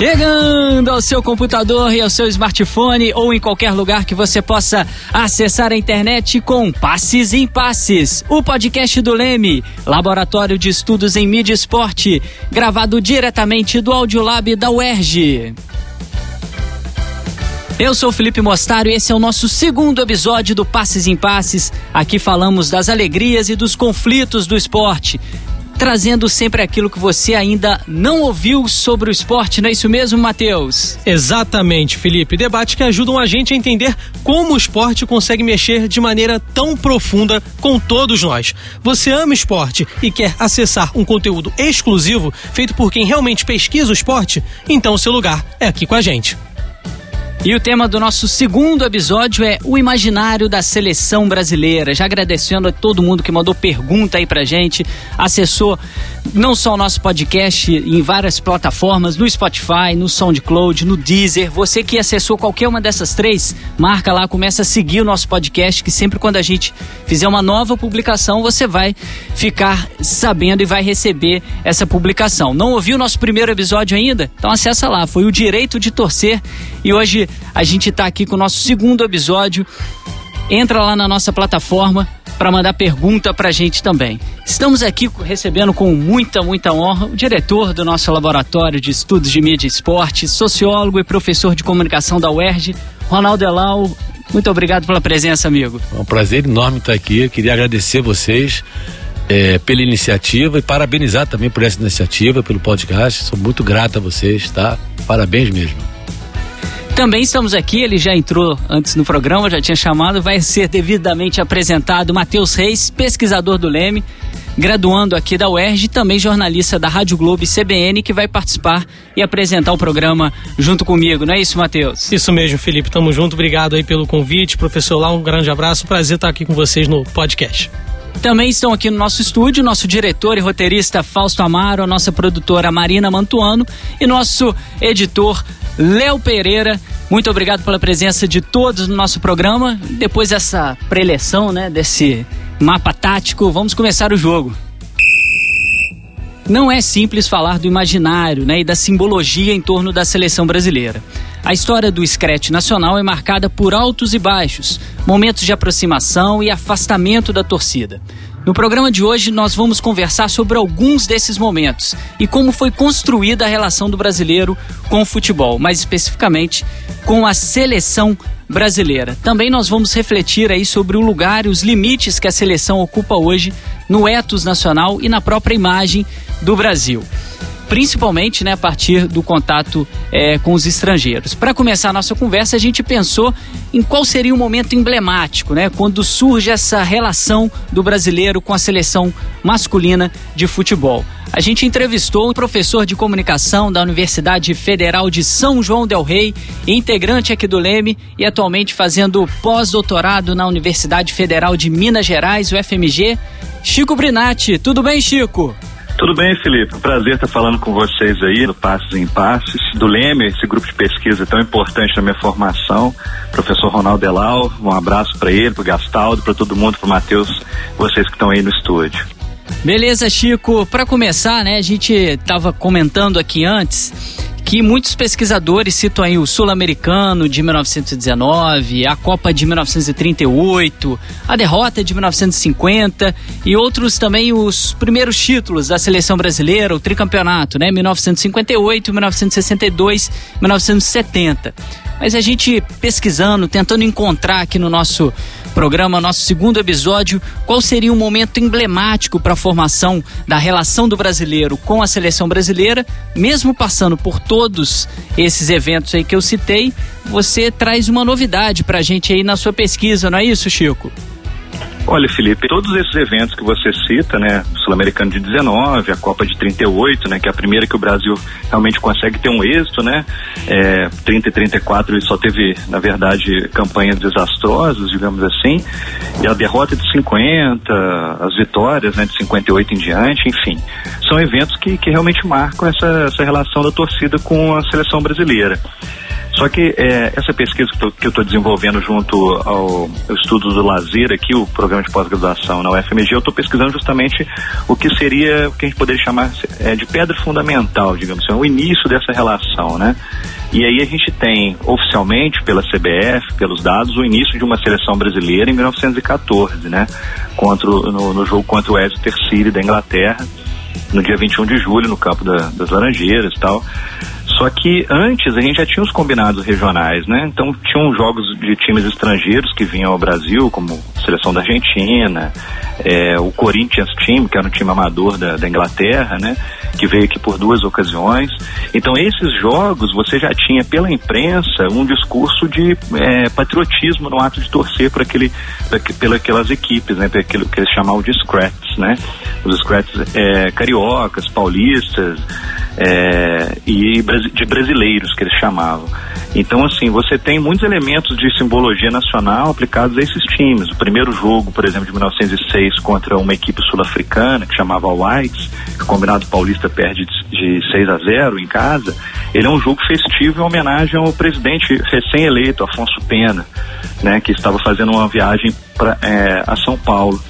Chegando ao seu computador e ao seu smartphone ou em qualquer lugar que você possa acessar a internet com Passes em Passes, o podcast do Leme, Laboratório de Estudos em Mídia e Esporte, gravado diretamente do Audiolab da UERJ. Eu sou Felipe Mostaro e esse é o nosso segundo episódio do Passes em Passes. Aqui falamos das alegrias e dos conflitos do esporte trazendo sempre aquilo que você ainda não ouviu sobre o esporte, não é isso mesmo, Matheus? Exatamente, Felipe. Debate que ajudam a gente a entender como o esporte consegue mexer de maneira tão profunda com todos nós. Você ama esporte e quer acessar um conteúdo exclusivo feito por quem realmente pesquisa o esporte? Então seu lugar é aqui com a gente. E o tema do nosso segundo episódio é o imaginário da seleção brasileira. Já agradecendo a todo mundo que mandou pergunta aí pra gente, acessou não só o nosso podcast em várias plataformas, no Spotify, no SoundCloud, no Deezer. Você que acessou qualquer uma dessas três, marca lá, começa a seguir o nosso podcast, que sempre quando a gente fizer uma nova publicação, você vai ficar sabendo e vai receber essa publicação. Não ouviu o nosso primeiro episódio ainda? Então acessa lá, foi o direito de torcer e hoje a gente está aqui com o nosso segundo episódio. Entra lá na nossa plataforma para mandar pergunta para a gente também. Estamos aqui recebendo com muita, muita honra o diretor do nosso laboratório de estudos de mídia e esporte, sociólogo e professor de comunicação da UERJ, Ronaldo Elau. Muito obrigado pela presença, amigo. É um prazer enorme estar aqui. Eu queria agradecer vocês é, pela iniciativa e parabenizar também por essa iniciativa, pelo podcast. Sou muito grato a vocês, tá? Parabéns mesmo. Também estamos aqui, ele já entrou antes no programa, já tinha chamado, vai ser devidamente apresentado Matheus Reis, pesquisador do Leme, graduando aqui da UERJ e também jornalista da Rádio Globo e CBN, que vai participar e apresentar o programa junto comigo, não é isso, Matheus? Isso mesmo, Felipe, tamo junto, obrigado aí pelo convite, professor lá, um grande abraço, prazer estar aqui com vocês no podcast. Também estão aqui no nosso estúdio nosso diretor e roteirista Fausto Amaro, a nossa produtora Marina Mantuano e nosso editor Léo Pereira. Muito obrigado pela presença de todos no nosso programa. Depois dessa preleção, né, desse mapa tático, vamos começar o jogo. Não é simples falar do imaginário né, e da simbologia em torno da seleção brasileira. A história do Scratch nacional é marcada por altos e baixos, momentos de aproximação e afastamento da torcida. No programa de hoje, nós vamos conversar sobre alguns desses momentos e como foi construída a relação do brasileiro com o futebol, mais especificamente com a seleção brasileira. Também nós vamos refletir aí sobre o lugar e os limites que a seleção ocupa hoje no etos nacional e na própria imagem do Brasil principalmente né, a partir do contato é, com os estrangeiros. Para começar a nossa conversa, a gente pensou em qual seria o momento emblemático, né, quando surge essa relação do brasileiro com a seleção masculina de futebol. A gente entrevistou um professor de comunicação da Universidade Federal de São João del Rei, integrante aqui do Leme e atualmente fazendo pós-doutorado na Universidade Federal de Minas Gerais, o FMG, Chico Brinatti. Tudo bem, Chico? Tudo bem, Felipe? Prazer estar falando com vocês aí do Passos em Passos, do Leme, esse grupo de pesquisa tão importante na minha formação. Professor Ronaldo Delau, um abraço para ele, para Gastaldo, para todo mundo, para Matheus, vocês que estão aí no estúdio. Beleza, Chico. Para começar, né, a gente estava comentando aqui antes que muitos pesquisadores citam aí o Sul-Americano de 1919, a Copa de 1938, a derrota de 1950 e outros também os primeiros títulos da seleção brasileira, o tricampeonato, né, 1958, 1962, 1970. Mas a gente pesquisando, tentando encontrar aqui no nosso programa, nosso segundo episódio, qual seria um momento emblemático para a formação da relação do brasileiro com a seleção brasileira, mesmo passando por todos esses eventos aí que eu citei, você traz uma novidade para a gente aí na sua pesquisa, não é isso, Chico? Olha, Felipe, todos esses eventos que você cita, né, Sul-Americano de 19, a Copa de 38, né, que é a primeira que o Brasil realmente consegue ter um êxito, né, é, 30 e 34 ele só teve, na verdade, campanhas desastrosas, digamos assim, e a derrota de 50, as vitórias, né, de 58 em diante, enfim, são eventos que, que realmente marcam essa, essa relação da torcida com a seleção brasileira. Só que é, essa pesquisa que, eu estou desenvolvendo junto ao, ao, estudo do lazer aqui, o programa de pós-graduação na UFMG, eu estou pesquisando justamente o que seria, o que a gente poderia chamar é, de pedra fundamental, digamos assim, o início dessa relação, né? E aí a gente tem, oficialmente, pela CBF, pelos dados, o início de uma seleção brasileira em 1914, né? Contra, no, no jogo contra o Exeter City da Inglaterra, no dia 21 de julho, no campo da, das Laranjeiras e tal. Só que antes a gente já tinha os combinados regionais, né? Então tinham jogos de times estrangeiros que vinham ao Brasil, como a seleção da Argentina, é, o Corinthians Team, que era um time amador da, da, Inglaterra, né? Que veio aqui por duas ocasiões. Então esses jogos você já tinha pela imprensa um discurso de é, patriotismo no ato de torcer por aquele, pelas equipes, né? Aquilo que eles chamavam de scrats, né? Os scrats é, cariocas, paulistas, é, e de brasileiros que eles chamavam. Então, assim, você tem muitos elementos de simbologia nacional aplicados a esses times. O primeiro jogo, por exemplo, de 1906 contra uma equipe sul-africana que chamava Whites, que o combinado paulista perde de 6 a 0 em casa, ele é um jogo festivo em homenagem ao presidente recém-eleito, Afonso Pena, né, que estava fazendo uma viagem pra, é, a São Paulo.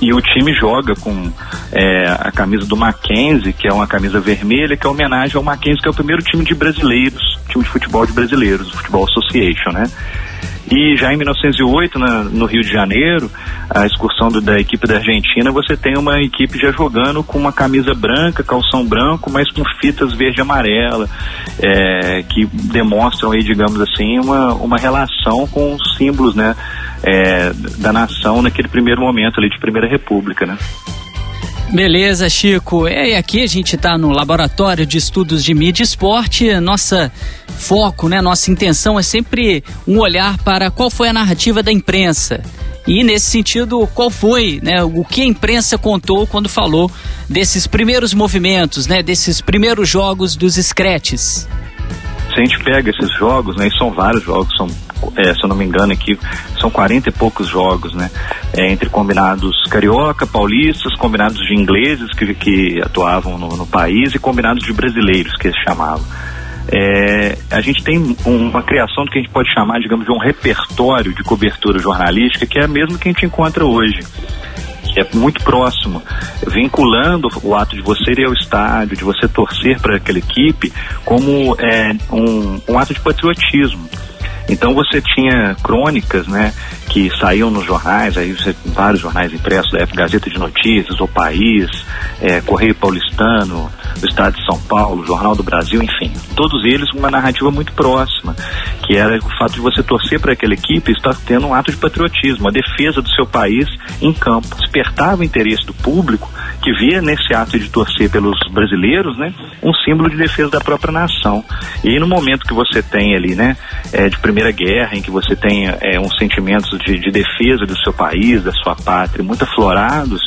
E o time joga com é, a camisa do Mackenzie, que é uma camisa vermelha, que é homenagem ao Mackenzie, que é o primeiro time de brasileiros, time de futebol de brasileiros, Futebol Association, né? E já em 1908, na, no Rio de Janeiro, a excursão do, da equipe da Argentina, você tem uma equipe já jogando com uma camisa branca, calção branco, mas com fitas verde e amarela, é, que demonstram aí, digamos assim, uma, uma relação com os símbolos, né, é, da nação naquele primeiro momento ali de Primeira República, né. Beleza, Chico. É, e aqui a gente está no Laboratório de Estudos de Mídia e Esporte. Nossa foco, né, nossa intenção é sempre um olhar para qual foi a narrativa da imprensa. E nesse sentido, qual foi, né, o que a imprensa contou quando falou desses primeiros movimentos, né, desses primeiros jogos dos scratches? Se a gente pega esses jogos, né, e são vários jogos, são é, se eu não me engano aqui, são 40 e poucos jogos, né? É, entre combinados carioca, paulistas, combinados de ingleses que, que atuavam no, no país e combinados de brasileiros que eles chamavam. É, a gente tem uma criação do que a gente pode chamar, digamos, de um repertório de cobertura jornalística que é a mesma que a gente encontra hoje é muito próximo, vinculando o ato de você ir ao estádio, de você torcer para aquela equipe, como é, um, um ato de patriotismo. Então você tinha crônicas, né, que saíam nos jornais, aí você, vários jornais impressos, da Gazeta de Notícias, O País, é, Correio Paulistano, o Estado de São Paulo, Jornal do Brasil, enfim, todos eles uma narrativa muito próxima, que era o fato de você torcer para aquela equipe estar tendo um ato de patriotismo, a defesa do seu país em campo. Despertava o interesse do público que via nesse ato de torcer pelos brasileiros, né, um símbolo de defesa da própria nação. E no momento que você tem ali, né, é, de Primeira Guerra, em que você tem é, uns sentimentos de, de defesa do seu país, da sua pátria, muito aflorados,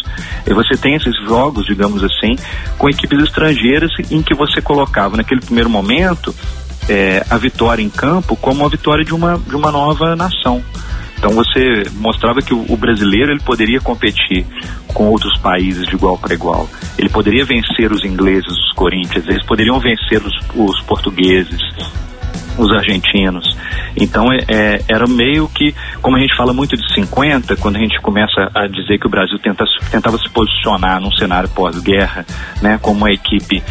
e você tem esses jogos, digamos assim, com equipes estrangeiras em que você colocava naquele primeiro momento é, a vitória em campo como a vitória de uma, de uma nova nação. Então você mostrava que o, brasileiro ele poderia competir com outros países de igual para igual. Ele poderia vencer os ingleses, os corinthians, eles poderiam vencer os, os portugueses, os argentinos. Então é, é, era meio que, como a gente fala muito de 50, quando a gente começa a dizer que o Brasil tenta, tentava se posicionar num cenário pós-guerra, né, como uma equipe,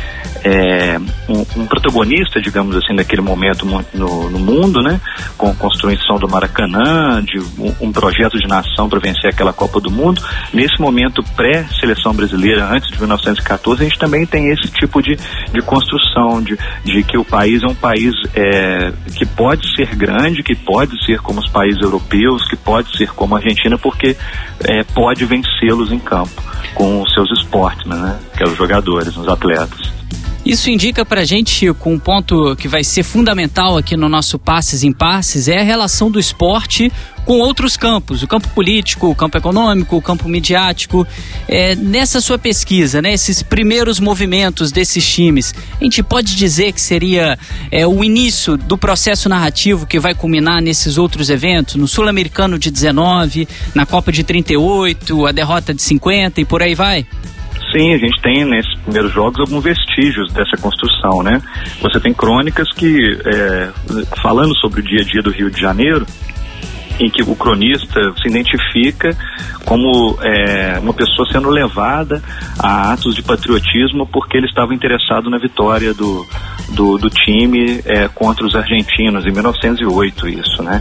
é, um, um, protagonista, digamos assim, daquele momento no, no, mundo, né, com a construção do Maracanã, de um, um projeto de nação para vencer aquela Copa do Mundo. Nesse momento pré-seleção brasileira, antes de 1914, a gente também tem esse tipo de, de construção, de, de que o país é um país é, que pode ser grande grande, que pode ser como os países europeus, que pode ser como a Argentina, porque é, pode vencê-los em campo com os seus esportes, né? Que é os jogadores, os atletas. Isso indica para a gente um ponto que vai ser fundamental aqui no nosso Passes em Passes é a relação do esporte com outros campos, o campo político, o campo econômico, o campo midiático. É, nessa sua pesquisa, né, esses primeiros movimentos desses times, a gente pode dizer que seria é, o início do processo narrativo que vai culminar nesses outros eventos, no Sul-Americano de 19, na Copa de 38, a derrota de 50 e por aí vai? Sim, a gente tem nesses primeiros jogos alguns vestígios dessa construção, né? Você tem crônicas que, é, falando sobre o dia a dia do Rio de Janeiro, em que o cronista se identifica como é, uma pessoa sendo levada a atos de patriotismo porque ele estava interessado na vitória do, do, do time é, contra os argentinos em 1908 isso, né?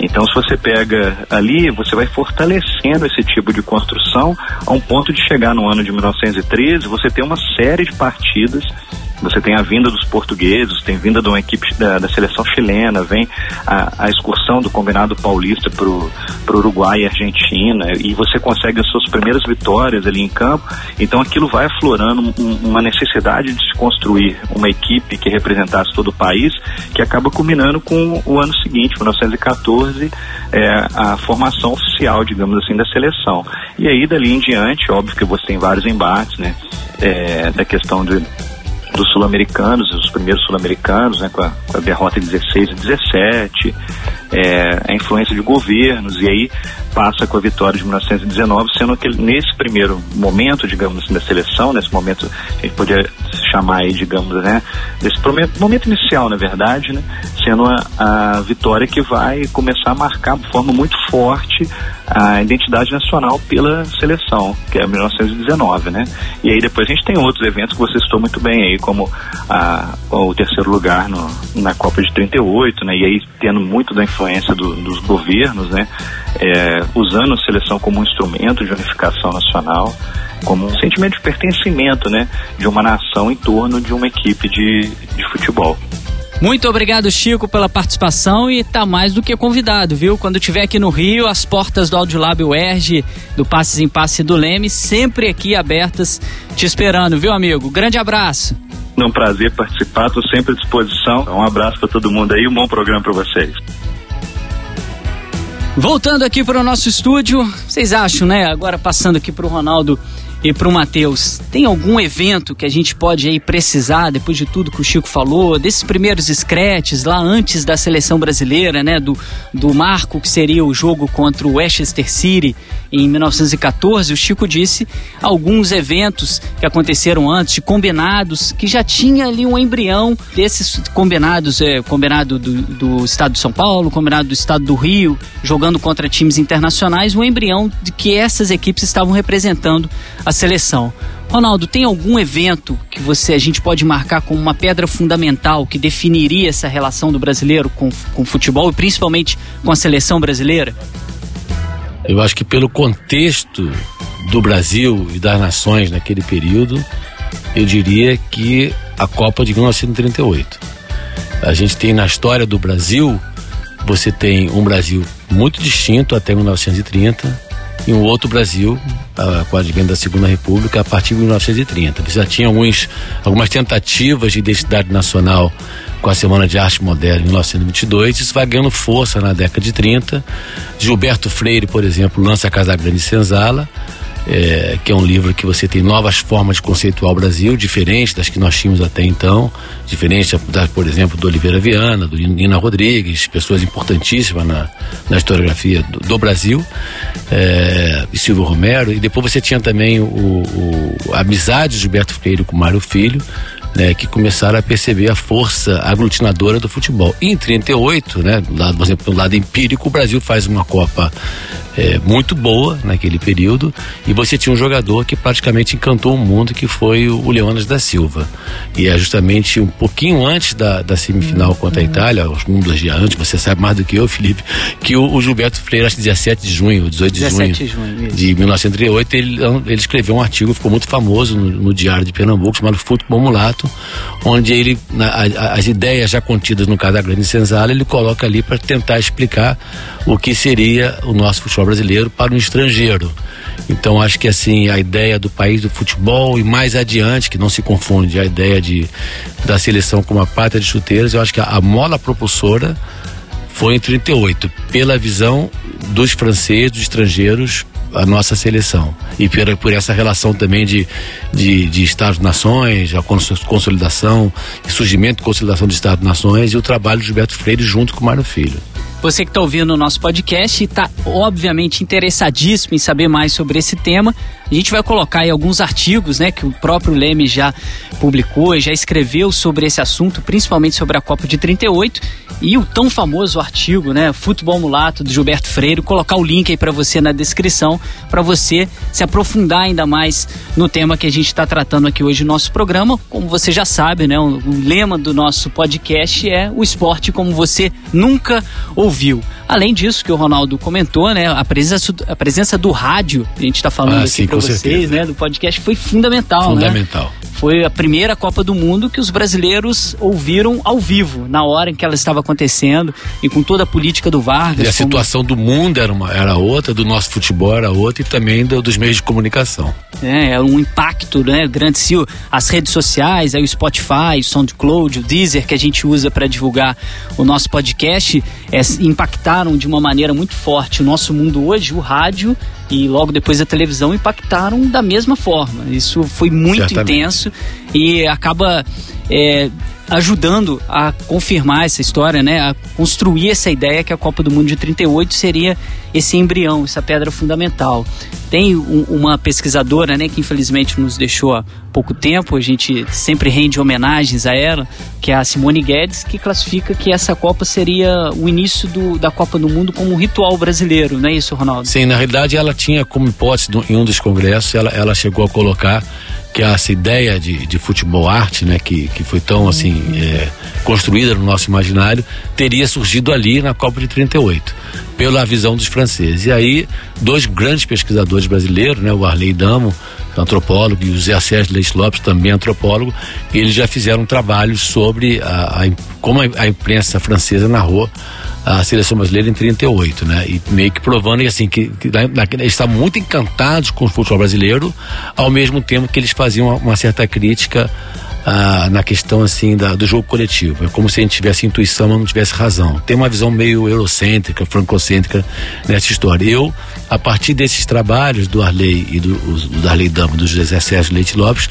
Então se você pega ali, você vai fortalecendo esse tipo de construção a um ponto de chegar no ano de 1913, você tem uma série de partidas você tem a vinda dos portugueses, tem vinda de uma equipe da, da seleção chilena, vem a, a, excursão do combinado paulista para o Uruguai e Argentina, e você consegue as suas primeiras vitórias ali em campo. Então aquilo vai aflorando um, uma necessidade de se construir uma equipe que representasse todo o país, que acaba culminando com o ano seguinte, 1914, é, a formação oficial, digamos assim, da seleção. E aí dali em diante, óbvio que você tem vários embates, né? É, da questão de dos sul-americanos, os primeiros sul-americanos, né, com, com, a, derrota de 16 e 17, é, a influência de governos, e aí passa com a vitória de 1919, sendo que nesse primeiro momento, digamos assim, da seleção, nesse momento, a gente podia chamar aí, digamos, né, desse momento, inicial, na verdade, né, sendo a, a vitória que vai começar a marcar de forma muito forte a identidade nacional pela seleção, que é 1919, né? E aí depois a gente tem outros eventos que você citou muito bem aí, como a, o terceiro lugar no, na Copa de 38, né? E aí tendo muito da influência do, dos governos, né? É, usando a seleção como um instrumento de unificação nacional, como um sentimento de pertencimento, né? De uma nação em torno de uma equipe de, de futebol. Muito obrigado, Chico, pela participação e tá mais do que convidado, viu? Quando estiver aqui no Rio, as portas do Audiolab UERJ, do Passes em Passe do Leme, sempre aqui abertas, te esperando, viu, amigo? Grande abraço. É um prazer participar, estou sempre à disposição. Um abraço para todo mundo aí, um bom programa para vocês. Voltando aqui para o nosso estúdio, vocês acham, né? Agora passando aqui para o Ronaldo e para o Matheus, tem algum evento que a gente pode aí precisar, depois de tudo que o Chico falou, desses primeiros scratches lá antes da seleção brasileira, né? Do, do marco que seria o jogo contra o Westchester City em 1914, o Chico disse alguns eventos que aconteceram antes, combinados, que já tinha ali um embrião desses combinados, é, combinado do, do estado de São Paulo, combinado do estado do Rio, jogando contra times internacionais, um embrião de que essas equipes estavam representando a seleção. Ronaldo, tem algum evento que você a gente pode marcar como uma pedra fundamental que definiria essa relação do brasileiro com, com o futebol e principalmente com a seleção brasileira? Eu acho que pelo contexto do Brasil e das nações naquele período, eu diria que a Copa de 1938. A gente tem na história do Brasil, você tem um Brasil muito distinto até 1930 e um outro Brasil, com o advento da Segunda República, a partir de 1930. Você já tinha alguns, algumas tentativas de identidade nacional com a Semana de Arte Moderna em 1922, isso vai ganhando força na década de 30. Gilberto Freire, por exemplo, lança Casa Grande Senzala, é, que é um livro que você tem novas formas de conceituar o Brasil, diferentes das que nós tínhamos até então, diferente, da, por exemplo, do Oliveira Viana, do Nina Rodrigues, pessoas importantíssimas na, na historiografia do, do Brasil, é, e Silvio Romero, e depois você tinha também o, o, a amizade de Gilberto Freire com Mário Filho, né, que começaram a perceber a força aglutinadora do futebol. E em 38, né, lado, por exemplo, do lado empírico, o Brasil faz uma Copa é, muito boa naquele período. E você tinha um jogador que praticamente encantou o mundo que foi o Leonas da Silva. E é justamente um pouquinho antes da, da semifinal contra a Itália um dois dias antes você sabe mais do que eu Felipe que o, o Gilberto Freire acho que 17 de junho 18 de 17 junho, de, junho de 1938 ele, ele escreveu um artigo ficou muito famoso no, no Diário de Pernambuco chamado Futebol Mulato onde ele a, as ideias já contidas no caso da Grande Senzala ele coloca ali para tentar explicar o que seria o nosso futebol brasileiro para um estrangeiro. Então acho que assim a ideia do país do futebol e mais adiante que não se confunde a ideia de da seleção como a pátria de chuteiras, eu acho que a, a mola propulsora foi em 38 pela visão dos franceses, dos estrangeiros a nossa seleção e por, por essa relação também de, de, de Estados-nações, a consolidação, surgimento e consolidação de Estados-nações e o trabalho de Gilberto Freire junto com o Mário Filho. Você que está ouvindo o nosso podcast e está, obviamente, interessadíssimo em saber mais sobre esse tema, a gente vai colocar aí alguns artigos, né, que o próprio Leme já publicou, já escreveu sobre esse assunto, principalmente sobre a Copa de 38 e o tão famoso artigo, né, Futebol Mulato do Gilberto Freire, colocar o link aí para você na descrição, para você se aprofundar ainda mais no tema que a gente está tratando aqui hoje no nosso programa. Como você já sabe, né, o, o lema do nosso podcast é o esporte como você nunca ouviu. Além disso, que o Ronaldo comentou, né? A presença, a presença do rádio, a gente está falando ah, aqui para vocês, certeza. né? Do podcast foi fundamental, fundamental. né? Foi a primeira Copa do Mundo que os brasileiros ouviram ao vivo, na hora em que ela estava acontecendo e com toda a política do Vargas. E a como... situação do mundo era, uma, era outra, do nosso futebol era outra e também do, dos meios de comunicação. É, é um impacto né, grande. Se as redes sociais, aí o Spotify, o SoundCloud, o Deezer que a gente usa para divulgar o nosso podcast, é, impactaram de uma maneira muito forte o nosso mundo hoje, o rádio e logo depois a televisão impactaram da mesma forma. Isso foi muito Certamente. intenso e acaba é, ajudando a confirmar essa história, né? A construir essa ideia que a Copa do Mundo de 38 seria esse embrião, essa pedra fundamental. Tem um, uma pesquisadora, né, que infelizmente nos deixou há pouco tempo, a gente sempre rende homenagens a ela, que é a Simone Guedes, que classifica que essa Copa seria o início do, da Copa do Mundo como um ritual brasileiro, não é isso, Ronaldo? Sim, na realidade ela tinha como hipótese em um dos congressos, ela, ela chegou a colocar que essa ideia de, de futebol arte, né, que, que foi tão assim é, construída no nosso imaginário, teria surgido ali na Copa de 38, pela visão dos franceses. E aí, dois grandes pesquisadores brasileiros, né, o Arley Damo, antropólogo, e o Zé Sérgio Leite Lopes, também antropólogo, eles já fizeram trabalhos sobre a, a como a, a imprensa francesa narrou a seleção brasileira em 38, né? E meio que provando assim que, que eles estavam muito encantados com o futebol brasileiro, ao mesmo tempo que eles faziam uma, uma certa crítica ah, na questão assim da, do jogo coletivo. É como se a gente tivesse intuição, mas não tivesse razão. Tem uma visão meio eurocêntrica, francocêntrica nessa história. Eu, a partir desses trabalhos do Arley e do, do Arley Dama, do José Sérgio Leite Lopes,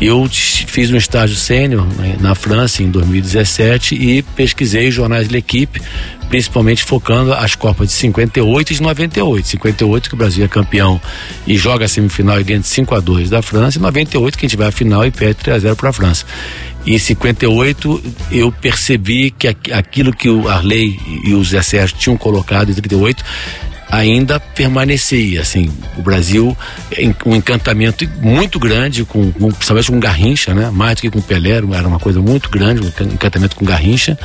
eu fiz um estágio sênior né, na França em 2017 e pesquisei jornais de l'Equipe, principalmente focando as Copas de 58 e de 98. 58 que o Brasil é campeão e joga a semifinal e ganha de 5 a 2 da França, e 98 que a gente vai à final e perde 3 a 0 para a França. Em 58 eu percebi que aquilo que o Arley e o Zé Sérgio tinham colocado em 38 ainda permanecia, assim, o Brasil um encantamento muito grande com, com principalmente com Garrincha, né? Mais do que com Pelé, era uma coisa muito grande, um encantamento com Garrincha,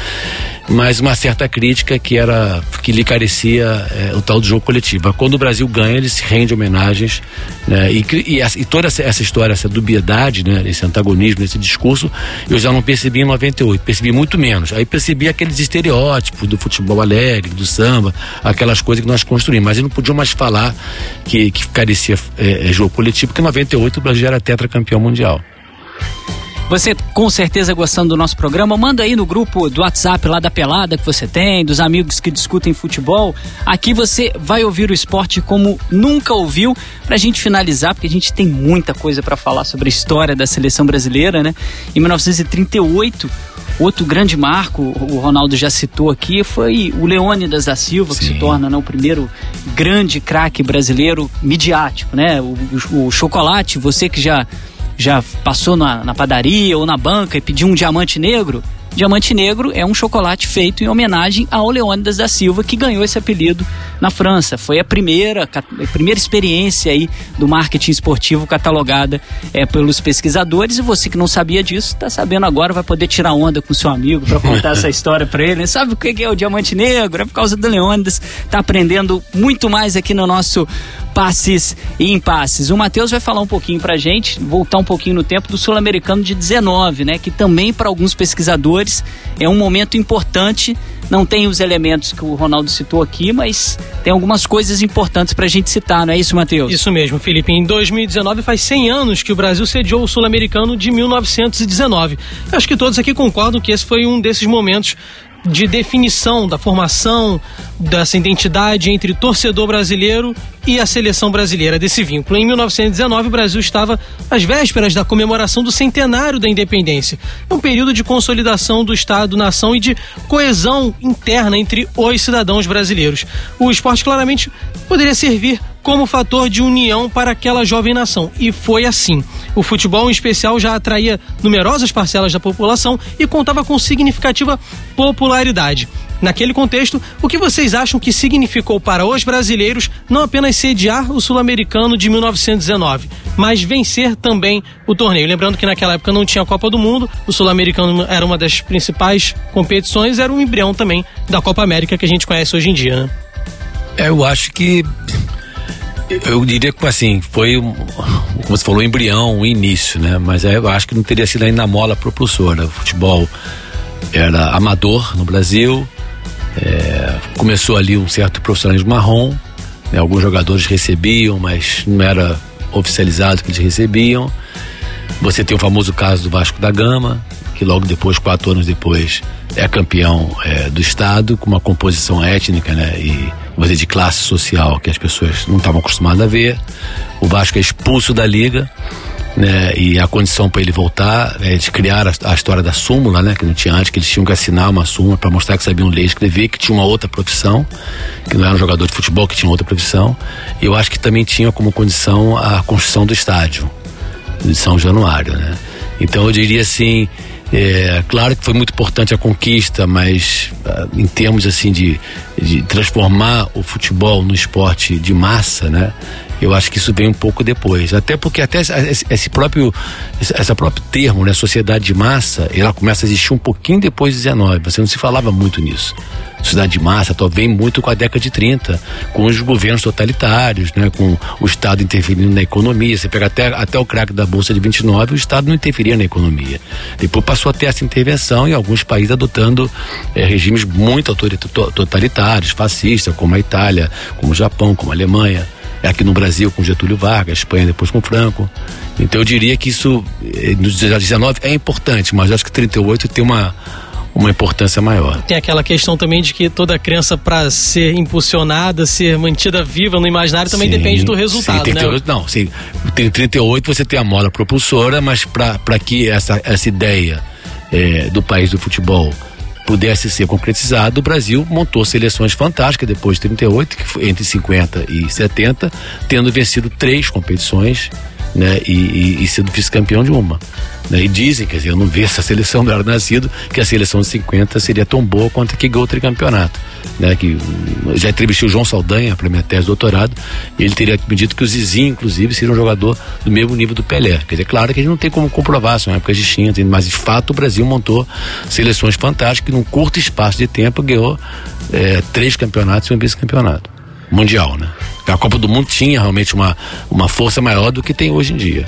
mas uma certa crítica que era que lhe carecia é, o tal do jogo coletivo. Quando o Brasil ganha, ele se rende homenagens, né? E, e, e toda essa, essa, história, essa dubiedade, né? Esse antagonismo, esse discurso, eu já não percebi em 98, percebi muito menos. Aí percebi aqueles estereótipos do futebol alegre, do samba, aquelas coisas que nós construímos construir, mas eles não podiam mais falar que, que carecia é, é, jogo coletivo, porque em 98 o Brasil era tetracampeão mundial. Você com certeza gostando do nosso programa, manda aí no grupo do WhatsApp lá da pelada que você tem, dos amigos que discutem futebol. Aqui você vai ouvir o esporte como nunca ouviu. Pra gente finalizar, porque a gente tem muita coisa para falar sobre a história da seleção brasileira, né? Em 1938, Outro grande marco, o Ronaldo já citou aqui, foi o Leônidas da Silva, Sim. que se torna né, o primeiro grande craque brasileiro midiático, né? O, o, o, chocolate, você que já, já passou na, na padaria ou na banca e pediu um diamante negro, Diamante Negro é um chocolate feito em homenagem ao Leônidas da Silva, que ganhou esse apelido na França. Foi a primeira, a primeira experiência aí do marketing esportivo catalogada é, pelos pesquisadores. E você que não sabia disso, está sabendo agora, vai poder tirar onda com seu amigo para contar essa história para ele. Sabe o que é o Diamante Negro? É por causa do Leônidas. Está aprendendo muito mais aqui no nosso passes e impasses. O Matheus vai falar um pouquinho pra gente, voltar um pouquinho no tempo do Sul-Americano de 19, né, que também para alguns pesquisadores é um momento importante. Não tem os elementos que o Ronaldo citou aqui, mas tem algumas coisas importantes para a gente citar, não é isso, Matheus? Isso mesmo, Felipe. Em 2019 faz 100 anos que o Brasil sediou o Sul-Americano de 1919. Eu acho que todos aqui concordam que esse foi um desses momentos de definição da formação dessa identidade entre torcedor brasileiro e a seleção brasileira desse vínculo. Em 1919, o Brasil estava às vésperas da comemoração do centenário da independência, um período de consolidação do Estado-nação e de coesão interna entre os cidadãos brasileiros. O esporte claramente poderia servir como fator de união para aquela jovem nação. E foi assim. O futebol, em especial, já atraía numerosas parcelas da população e contava com significativa popularidade. Naquele contexto, o que vocês acham que significou para os brasileiros não apenas sediar o Sul-Americano de 1919, mas vencer também o torneio? Lembrando que naquela época não tinha Copa do Mundo, o Sul-Americano era uma das principais competições, era um embrião também da Copa América que a gente conhece hoje em dia, né? É, eu acho que eu diria que assim, foi, como você falou, embrião, o início, né? Mas eu acho que não teria sido ainda mola propulsora. O futebol era amador no Brasil, é, começou ali um certo profissionalismo marrom, né? alguns jogadores recebiam, mas não era oficializado que eles recebiam. Você tem o famoso caso do Vasco da Gama, que logo depois, quatro anos depois, é campeão é, do estado com uma composição étnica, né? E você de classe social que as pessoas não estavam acostumadas a ver. O Vasco é expulso da liga, né? E a condição para ele voltar é de criar a, a, história da súmula, né? Que não tinha antes, que eles tinham que assinar uma súmula para mostrar que sabiam ler e escrever, que tinha uma outra profissão, que não era um jogador de futebol, que tinha outra profissão. E eu acho que também tinha como condição a construção do estádio de São Januário, né? Então eu diria assim, é, claro que foi muito importante a conquista, mas uh, em termos assim de, de transformar o futebol no esporte de massa, né? Eu acho que isso vem um pouco depois. Até porque até esse próprio, esse próprio termo, né, sociedade de massa, ela começa a existir um pouquinho depois de 19. Você não se falava muito nisso. Sociedade de massa então, vem muito com a década de 30, com os governos totalitários, né, com o Estado interferindo na economia. Você pega até, até o craque da Bolsa de 29, o Estado não interferia na economia. Depois passou a ter essa intervenção em alguns países adotando é, regimes muito totalitários, fascistas, como a Itália, como o Japão, como a Alemanha. É aqui no Brasil com Getúlio Vargas, Espanha depois com Franco. Então eu diria que isso, eh, no 19 é importante, mas acho que 38 tem uma uma importância maior. Tem aquela questão também de que toda criança para ser impulsionada, ser mantida viva no imaginário também sim, depende do resultado, sim, né? Ter, não, sim. Tem 38 você tem a mola propulsora, mas para que essa, essa ideia é, do país do futebol pudesse ser concretizado, o Brasil montou seleções fantásticas depois de 38, que foi entre 50 e 70, tendo vencido três competições né, e, e, e vice-campeão de uma. Né? E dizem, quer dizer, eu não vi essa seleção do nascido, que a seleção de 50 seria tão boa quanto a que ganhou o tricampeonato. Né? Que, já entrevistei o João Saldanha para minha tese de doutorado, e ele teria me dito que o Zizinho, inclusive, seria um jogador do mesmo nível do Pelé. Quer dizer, claro que a gente não tem como comprovar, são épocas distintas, mas de fato o Brasil montou seleções fantásticas que num curto espaço de tempo ganhou é, três campeonatos e um vice-campeonato mundial, né? A Copa do Mundo tinha realmente uma, uma força maior do que tem hoje em dia.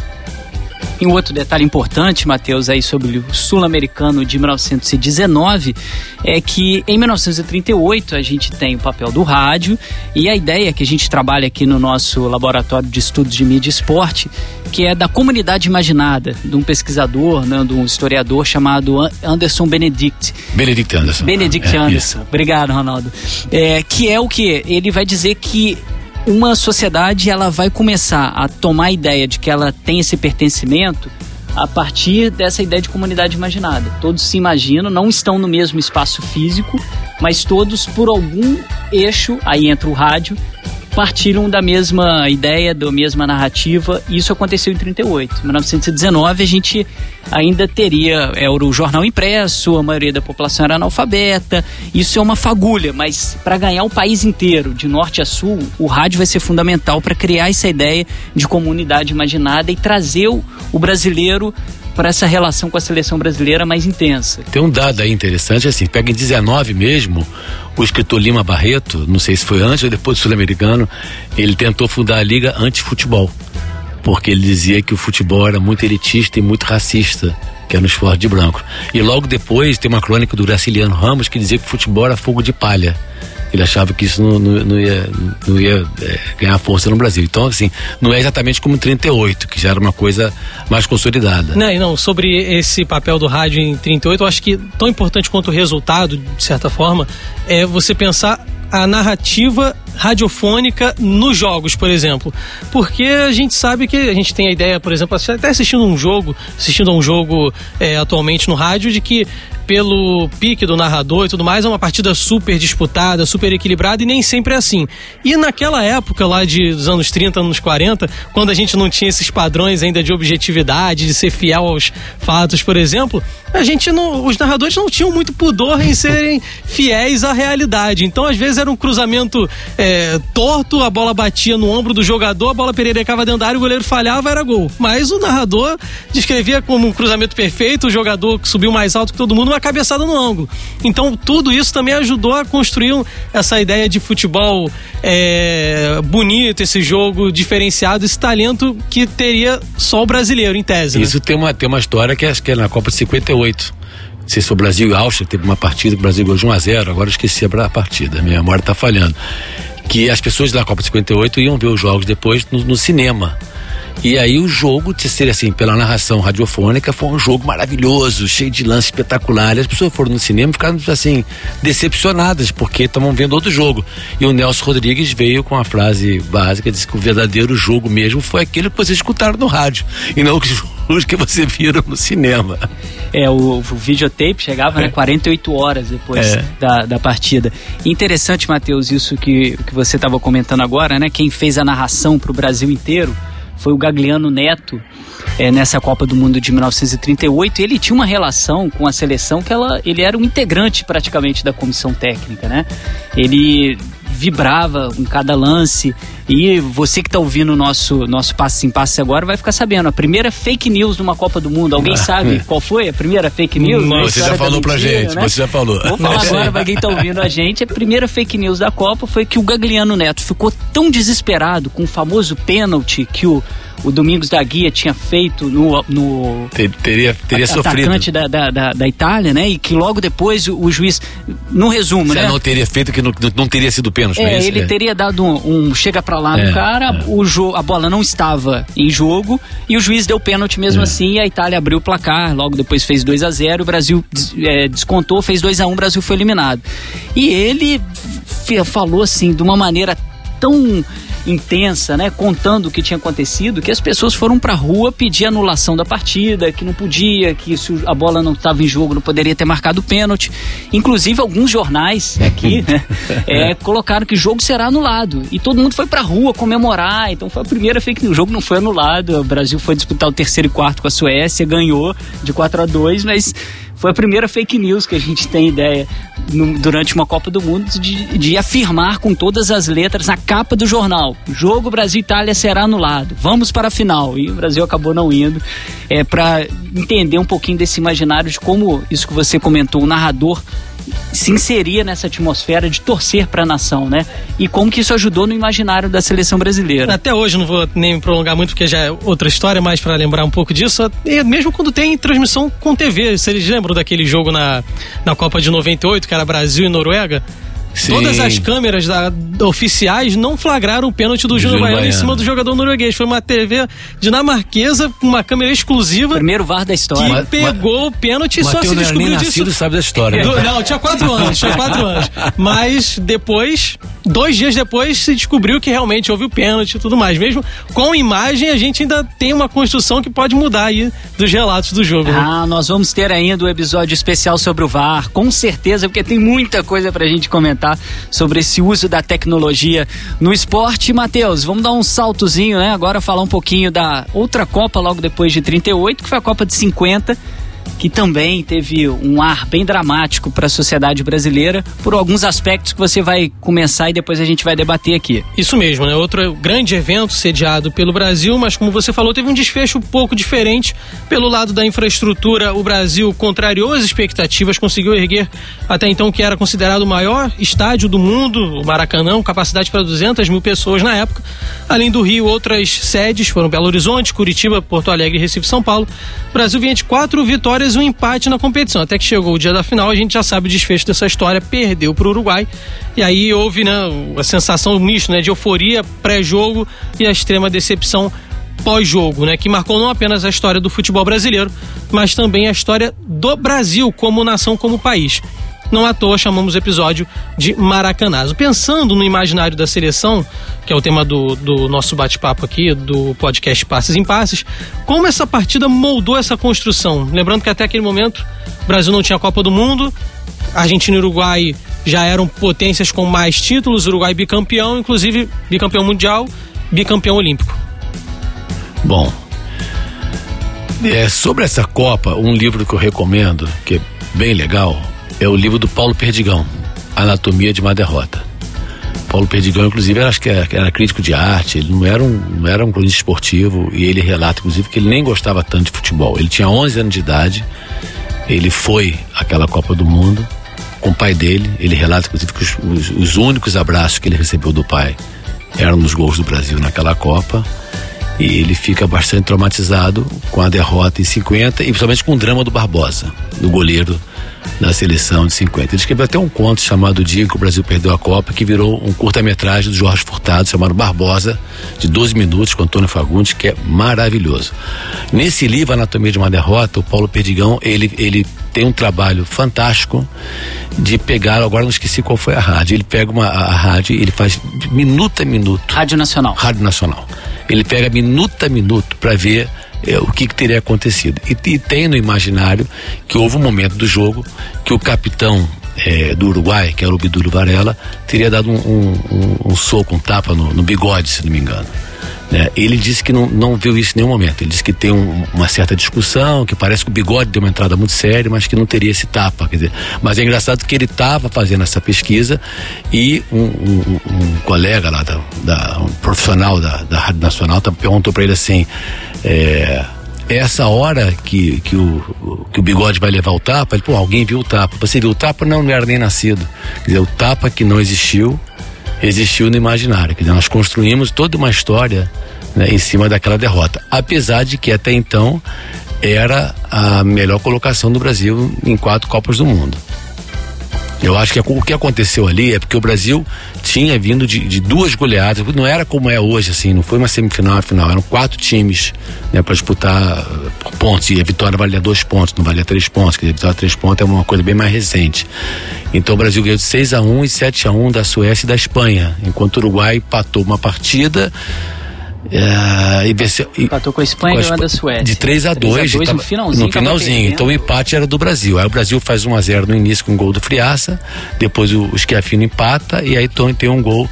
E um outro detalhe importante, Matheus, aí sobre o sul-americano de 1919 é que em 1938 a gente tem o papel do rádio e a ideia que a gente trabalha aqui no nosso laboratório de estudos de mídia e esporte, que é da comunidade imaginada, de um pesquisador, né, de um historiador chamado Anderson Benedict. Benedict Anderson. Benedict é, Anderson. Obrigado, Ronaldo. É, que é o que? Ele vai dizer que uma sociedade ela vai começar a tomar a ideia de que ela tem esse pertencimento a partir dessa ideia de comunidade imaginada. Todos se imaginam, não estão no mesmo espaço físico, mas todos por algum eixo, aí entra o rádio, partilham da mesma ideia, da mesma narrativa. Isso aconteceu em 38. Em 1919 a gente ainda teria era o jornal impresso, a maioria da população era analfabeta. Isso é uma fagulha, mas para ganhar o país inteiro, de norte a sul, o rádio vai ser fundamental para criar essa ideia de comunidade imaginada e trazer o, o brasileiro para essa relação com a seleção brasileira mais intensa. Tem um dado aí interessante, assim, pega em 19 mesmo, o escritor Lima Barreto, não sei se foi antes ou depois do Sul-Americano, ele tentou fundar a Liga Antifutebol, porque ele dizia que o futebol era muito elitista e muito racista que é no esporte de branco. E logo depois tem uma crônica do Graciliano Ramos que dizia que o futebol era fogo de palha. Ele achava que isso não, não, não ia, não ia é, ganhar força no Brasil. Então, assim, não é exatamente como 38, que já era uma coisa mais consolidada. Não, não, sobre esse papel do rádio em 38, eu acho que tão importante quanto o resultado, de certa forma, é você pensar a narrativa radiofônica nos jogos, por exemplo. Porque a gente sabe que a gente tem a ideia, por exemplo, até assistindo um jogo, assistindo a um jogo é, atualmente no rádio, de que pelo pique do narrador e tudo mais, é uma partida super disputada, super equilibrada e nem sempre é assim. E naquela época lá de, dos anos 30, anos 40, quando a gente não tinha esses padrões ainda de objetividade, de ser fiel aos fatos, por exemplo, a gente não, os narradores não tinham muito pudor em serem fiéis à realidade. Então, às vezes era um cruzamento é, torto, a bola batia no ombro do jogador, a bola pererecava dentro da área, o goleiro falhava, era gol. Mas o narrador descrevia como um cruzamento perfeito, o jogador subiu mais alto que todo mundo, uma cabeçada no ângulo. Então, tudo isso também ajudou a construir essa ideia de futebol é, bonito, esse jogo diferenciado, esse talento que teria só o brasileiro, em tese. Né? Isso né? tem, uma, tem uma história que acho que é na Copa de 58. Não sei se foi Brasil e Áustria, teve uma partida que o Brasil ganhou de 1 a 0 agora eu esqueci a partida, minha memória está falhando. Que as pessoas da Copa de 58 iam ver os jogos depois no, no cinema. E aí o jogo, de ser assim, pela narração radiofônica, foi um jogo maravilhoso, cheio de lances espetaculares. As pessoas foram no cinema e ficaram, assim, decepcionadas, porque estavam vendo outro jogo. E o Nelson Rodrigues veio com a frase básica, disse que o verdadeiro jogo mesmo foi aquele que vocês escutaram no rádio, e não os que você viram no cinema. É, o, o videotape chegava né, 48 horas depois é. da, da partida. Interessante, Matheus, isso que, que você estava comentando agora, né? Quem fez a narração para o Brasil inteiro foi o Gagliano Neto é, nessa Copa do Mundo de 1938. Ele tinha uma relação com a seleção que ela, ele era um integrante praticamente da comissão técnica, né? Ele vibrava em cada lance. E você que está ouvindo o nosso, nosso passe em passe agora vai ficar sabendo. A primeira fake news de uma Copa do Mundo. Alguém ah. sabe qual foi a primeira fake news? Você já falou mentira, pra gente, né? você já falou. Vou falar agora pra quem está ouvindo a gente. A primeira fake news da Copa foi que o Gagliano Neto ficou tão desesperado com o famoso pênalti que o o Domingos da Guia tinha feito no. no teria teria sofrido. Atacante da, da, da, da, Itália, né? E que logo depois o, o juiz. No resumo, Você né? não teria feito que não, não teria sido pênalti, é, é ele é. teria dado um, um chega para lá é, no cara, é. o jo, a bola não estava em jogo e o juiz deu pênalti mesmo é. assim e a Itália abriu o placar, logo depois fez 2 a 0 o Brasil é, descontou, fez 2 a 1 um, o Brasil foi eliminado. E ele falou assim, de uma maneira tão intensa, né, contando o que tinha acontecido, que as pessoas foram para a rua pedir anulação da partida, que não podia, que se a bola não estava em jogo não poderia ter marcado pênalti. Inclusive alguns jornais aqui né, é, colocaram que o jogo será anulado e todo mundo foi para a rua comemorar. Então foi a primeira fake news. O jogo não foi anulado. O Brasil foi disputar o terceiro e quarto com a Suécia, ganhou de 4 a 2, mas foi a primeira fake news que a gente tem ideia no, durante uma Copa do Mundo de, de, afirmar com todas as letras na capa do jornal: jogo Brasil-Itália será anulado, vamos para a final. E o Brasil acabou não indo. É para entender um pouquinho desse imaginário de como isso que você comentou, o narrador se inseria nessa atmosfera de torcer para a nação, né? E como que isso ajudou no imaginário da seleção brasileira. Até hoje não vou nem me prolongar muito porque já é outra história, mas para lembrar um pouco disso, e mesmo quando tem transmissão com TV, vocês lembram daquele jogo na, na Copa de 98, que era Brasil e Noruega? Sim. Todas as câmeras da, oficiais não flagraram o pênalti do Júnior Baiano, em cima do jogador norueguês. Foi uma TV dinamarquesa com uma câmera exclusiva. Primeiro VAR da história. Que pegou o pênalti e só se descobriu disso. sabe da história. Né? Não, tinha quatro anos, tinha quatro anos. Mas depois, dois dias depois, se descobriu que realmente houve o pênalti e tudo mais. Mesmo com imagem, a gente ainda tem uma construção que pode mudar aí dos relatos do jogo. Né? Ah, né? nós vamos ter ainda o um episódio especial sobre o VAR, com certeza, porque tem muita coisa pra gente comentar sobre esse uso da tecnologia no esporte. Matheus, vamos dar um saltozinho, né? Agora falar um pouquinho da outra Copa logo depois de 38, que foi a Copa de 50 que também teve um ar bem dramático para a sociedade brasileira, por alguns aspectos que você vai começar e depois a gente vai debater aqui. Isso mesmo, né? Outro grande evento sediado pelo Brasil, mas como você falou, teve um desfecho um pouco diferente. Pelo lado da infraestrutura, o Brasil contrariou as expectativas, conseguiu erguer até então que era considerado o maior estádio do mundo, o Maracanã, capacidade para 200 mil pessoas na época. Além do Rio, outras sedes foram Belo Horizonte, Curitiba, Porto Alegre, Recife, São Paulo. O Brasil vinha de quatro vitórias vitórias e um empate na competição. Até que chegou o dia da final, a gente já sabe o desfecho dessa história, perdeu para o Uruguai. E aí houve né, a sensação misto né, de euforia pré-jogo e a extrema decepção pós-jogo, né, que marcou não apenas a história do futebol brasileiro, mas também a história do Brasil como nação, como país. Não à toa chamamos o episódio de Maracanazo. Pensando no imaginário da seleção, que é o tema do, do nosso bate-papo aqui, do podcast Passes em Passes, como essa partida moldou essa construção? Lembrando que até aquele momento o Brasil não tinha Copa do Mundo, Argentina e Uruguai já eram potências com mais títulos, Uruguai bicampeão, inclusive bicampeão mundial, bicampeão olímpico. Bom, é, sobre essa Copa, um livro que eu recomendo, que é bem legal, é o livro do Paulo Perdigão, Anatomia de uma Derrota. Paulo Perdigão, inclusive, era, acho que era, era, crítico de arte, ele não era, um, não era um cronista esportivo e ele relata, inclusive, que ele nem gostava tanto de futebol. Ele tinha 11 anos de idade, ele foi àquela Copa do Mundo com o pai dele, ele relata, inclusive, que os, os, os únicos abraços que ele recebeu do pai eram nos gols do Brasil naquela Copa e ele fica bastante traumatizado com a derrota em 50 e principalmente com o drama do Barbosa, do goleiro da seleção de 50. Ele escreveu até um conto chamado O Dia que o Brasil Perdeu a Copa, que virou um curta-metragem do Jorge Furtado, chamado Barbosa, de 12 minutos, com Antônio Fagundes, que é maravilhoso. Nesse livro, Anatomia de uma Derrota, o Paulo Perdigão, ele, ele tem um trabalho fantástico de pegar, agora não esqueci qual foi a rádio, ele pega uma, a, a rádio ele faz minuto a minuto. Rádio Nacional. Rádio Nacional. Ele pega minuto a minuto para ver é, o que, que, teria acontecido. E, e, tem no imaginário que houve um momento do jogo que o capitão é, do Uruguai, que era o Bidúlio Varela, teria dado um, um, um, um soco, um tapa no, no bigode, se não me engano. Né? Ele disse que não, não viu isso em nenhum momento. Ele disse que tem um, uma certa discussão, que parece que o bigode deu uma entrada muito séria, mas que não teria esse tapa. Quer dizer, mas é engraçado que ele estava fazendo essa pesquisa e um, um, um colega lá, da, da, um profissional da, da Rádio Nacional, perguntou para ele assim. É, essa hora que, que, o, que o bigode vai levar o tapa, ele, pô, alguém viu o tapa. Você viu o tapa? Não, não era nem nascido. Quer dizer, o tapa que não existiu existiu no imaginário. Quer dizer, nós construímos toda uma história né, em cima daquela derrota. Apesar de que até então era a melhor colocação do Brasil em quatro Copas do Mundo. Eu acho que o que aconteceu ali é porque o Brasil tinha vindo de, de, duas goleadas, não era como é hoje, assim, não foi uma semifinal, final, eram quatro times né, para disputar uh, pontos, e a vitória valia dois pontos, não valia três pontos, quer dizer, a vitória três pontos é uma coisa bem mais recente. Então o Brasil ganhou de 6 a 1 e 7 a 1 da Suécia e da Espanha, enquanto o Uruguai empatou uma partida é, e venceu, Empatou com a Espanha e da Suécia. De 3 a 2, 3 a 2 no finalzinho. No finalzinho. Então o empate era do Brasil. Aí o Brasil faz 1 a 0 no início com o gol do Friaça, depois o, o Schiaffino empata e aí tem um gol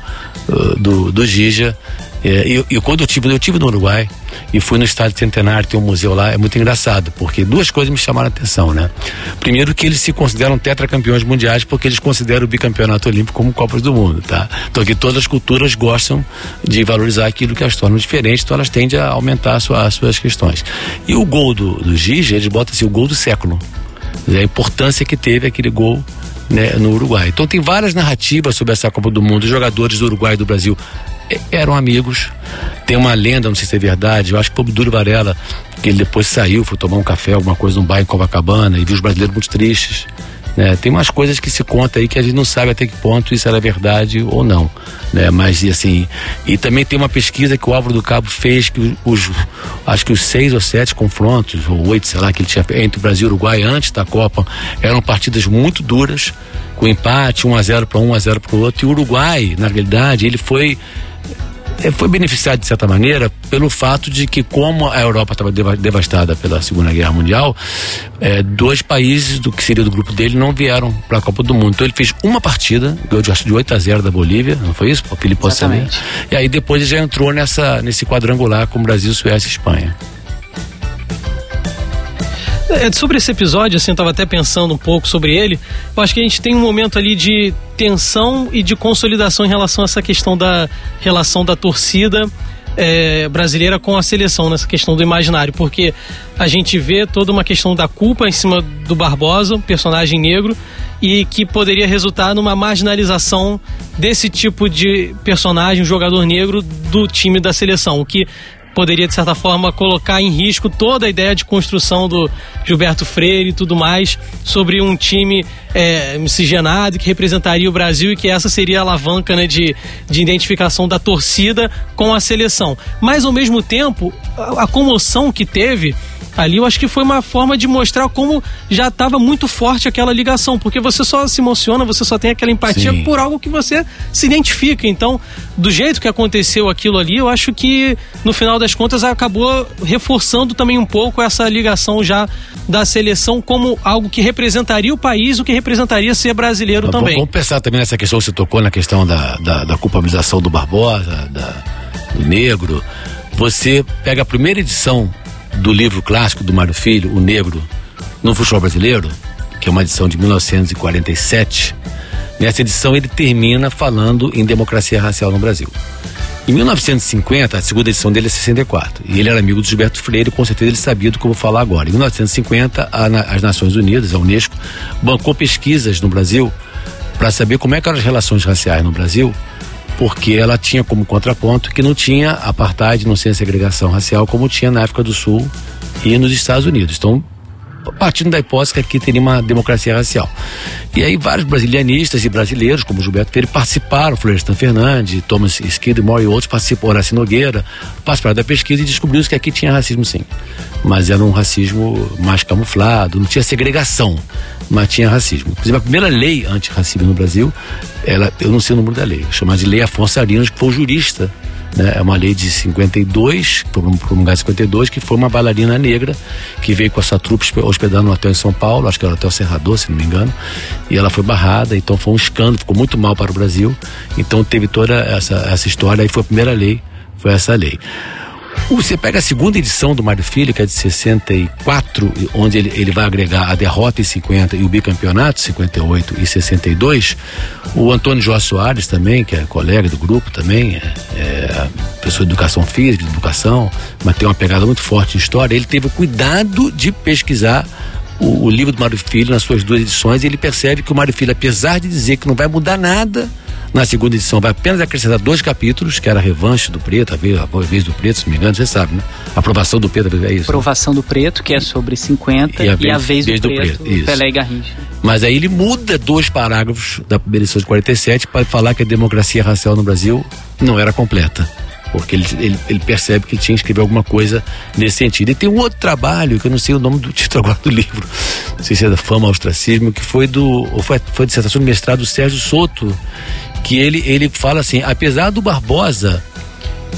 uh, do, do Gija é, e, e, quando eu tive, eu tive no Uruguai e fui no estádio Centenário, tem um museu lá, é muito engraçado, porque duas coisas me chamaram a atenção, né? Primeiro que eles se consideram tetracampeões mundiais porque eles consideram o bicampeonato olímpico como Copas do Mundo, tá? Então que todas as culturas gostam de valorizar aquilo que as tornam diferentes, então elas tendem a aumentar a sua, as suas questões. E o gol do, do Gigi, eles botam assim, o gol do século. A importância que teve aquele gol né, no Uruguai. Então tem várias narrativas sobre essa Copa do Mundo. Jogadores do Uruguai e do Brasil eram amigos. Tem uma lenda, não sei se é verdade, eu acho que o Duro Varela, que ele depois saiu, foi tomar um café, alguma coisa num bairro em Copacabana e viu os brasileiros muito tristes. Né? Tem umas coisas que se conta aí que a gente não sabe até que ponto isso era verdade ou não, né? Mas assim, e também tem uma pesquisa que o Álvaro do Cabo fez que os, acho que os seis ou sete confrontos ou oito, sei lá, que ele tinha entre o Brasil e o Uruguai antes da Copa eram partidas muito duras, com empate, 1 a 0 para um, 1 a 0 para o outro. E o Uruguai, na realidade, ele foi foi beneficiado de certa maneira pelo fato de que como a Europa estava devastada pela Segunda Guerra Mundial, é, dois países do que seria do grupo dele não vieram para a Copa do Mundo. Então ele fez uma partida, ganhou de, de 8 a 0 da Bolívia, não foi isso? Filipe E aí depois ele já entrou nessa nesse quadrangular com Brasil, Suécia e Espanha. É, sobre esse episódio, assim, eu tava até pensando um pouco sobre ele. Eu acho que a gente tem um momento ali de tensão e de consolidação em relação a essa questão da relação da torcida é, brasileira com a seleção nessa questão do imaginário, porque a gente vê toda uma questão da culpa em cima do Barbosa, personagem negro, e que poderia resultar numa marginalização desse tipo de personagem, jogador negro, do time da seleção, o que poderia, de certa forma, colocar em risco toda a ideia de construção do Gilberto Freire e tudo mais, sobre um time é, miscigenado que representaria o Brasil e que essa seria a alavanca né, de, de identificação da torcida com a seleção. Mas, ao mesmo tempo, a, a comoção que teve ali, eu acho que foi uma forma de mostrar como já estava muito forte aquela ligação, porque você só se emociona, você só tem aquela empatia Sim. por algo que você se identifica. Então, do jeito que aconteceu aquilo ali, eu acho que no final das contas acabou reforçando também um pouco essa ligação já da seleção como algo que representaria o país, o que representaria ser brasileiro Mas, também. Vamos pensar também nessa questão que você tocou na questão da, da, da culpabilização do Barbosa, da, do negro. Você pega a primeira edição do livro clássico do Mário Filho, O Negro, no futebol brasileiro, que é uma edição de 1947. Nessa edição ele termina falando em democracia racial no Brasil. Em 1950, a segunda edição dele é 64, e ele era amigo do Gilberto Freire, com certeza ele sabia do que eu vou falar agora. Em 1950, a, as Nações Unidas, a Unesco, bancou pesquisas no Brasil para saber como é que eram as relações raciais no Brasil porque ela tinha como contraponto que não tinha apartheid, não tinha segregação racial como tinha na África do Sul e nos Estados Unidos. Então, partindo da hipótese que aqui teria uma democracia racial. E aí vários brasilianistas e brasileiros, como Gilberto Freire, participaram, Florestan Fernandes, Thomas Skidmore e outros participaram, Horácio Nogueira, participaram da pesquisa e descobriu que aqui tinha racismo sim. Mas era um racismo mais camuflado, não tinha segregação mas tinha racismo. Inclusive, a primeira lei antirracismo no Brasil, ela, eu não sei o número da lei, chamada de Lei Afonso Arinos, que foi o jurista. Né? É uma lei de 52, promulgada em 52, que foi uma bailarina negra que veio com a sua trupe hospedando no hotel em São Paulo, acho que era o Hotel Serrador, se não me engano, e ela foi barrada, então foi um escândalo, ficou muito mal para o Brasil. Então teve toda essa, essa história, aí foi a primeira lei, foi essa lei. Você pega a segunda edição do Mário Filho, que é de 64, onde ele, ele vai agregar a derrota em 50 e o bicampeonato, 58 e 62. O Antônio Jó Soares também, que é colega do grupo também, é, é professor de educação física, de educação, mas tem uma pegada muito forte de história. Ele teve o cuidado de pesquisar o, o livro do Mário Filho nas suas duas edições e ele percebe que o Mário Filho, apesar de dizer que não vai mudar nada na segunda edição vai apenas acrescentar dois capítulos, que era a revanche do Preto, a vez, a vez do Preto, se não me engano, você sabe, né? A aprovação do Preto, é isso? Aprovação né? do Preto, que é sobre 50, e a vez, e a vez, vez do, do, Preto, Preto Pelé e Garrincha. Mas aí ele muda dois parágrafos da primeira edição de 47 para falar que a democracia racial no Brasil não era completa porque ele, ele, ele, percebe que ele tinha que escrever alguma coisa nesse sentido. E tem um outro trabalho, que eu não sei o nome do título agora do livro, não sei se é da fama ostracismo, que foi do. foi, foi a dissertação de mestrado do Sérgio Soto, que ele, ele fala assim, apesar do Barbosa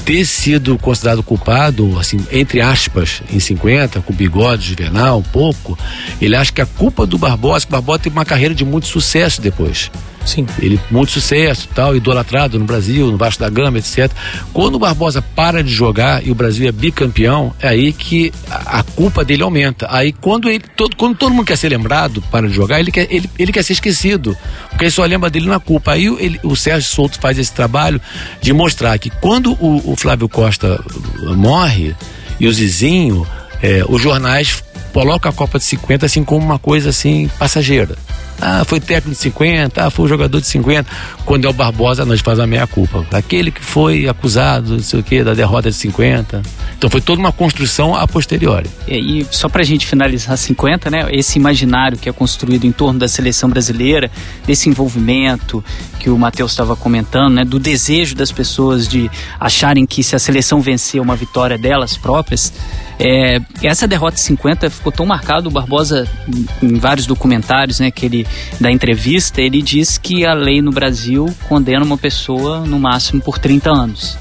ter sido considerado culpado, assim, entre aspas, em 50, com bigode juvenal, um pouco, ele acha que a culpa do Barbosa, que o Barbosa teve uma carreira de muito sucesso depois. Sim. Ele, muito sucesso, tal, idolatrado no Brasil, no Vasco da Gama, etc. Quando o Barbosa para de jogar e o Brasil é bicampeão, é aí que a, culpa dele aumenta. Aí quando ele, todo, quando todo mundo quer ser lembrado, para de jogar, ele quer, ele, ele quer ser esquecido. Porque só lembra dele na culpa. Aí ele, o Sérgio Souto faz esse trabalho de mostrar que quando o, o Flávio Costa morre e o Zizinho, é, os jornais colocam a Copa de 50 assim como uma coisa assim passageira. Ah, foi técnico de 50, ah, foi jogador de 50. Quando é o Barbosa, nós faz a meia-culpa. Aquele que foi acusado, não sei o quê, da derrota de 50. Então foi toda uma construção a posteriori. E, e só pra gente finalizar 50, né? Esse imaginário que é construído em torno da seleção brasileira, desse envolvimento que o Matheus estava comentando, né? Do desejo das pessoas de acharem que se a seleção vencer uma vitória delas próprias. É, essa derrota de 50 ficou tão marcado, o Barbosa, em vários documentários, né, que ele da entrevista, ele diz que a lei no Brasil condena uma pessoa no máximo por 30 anos.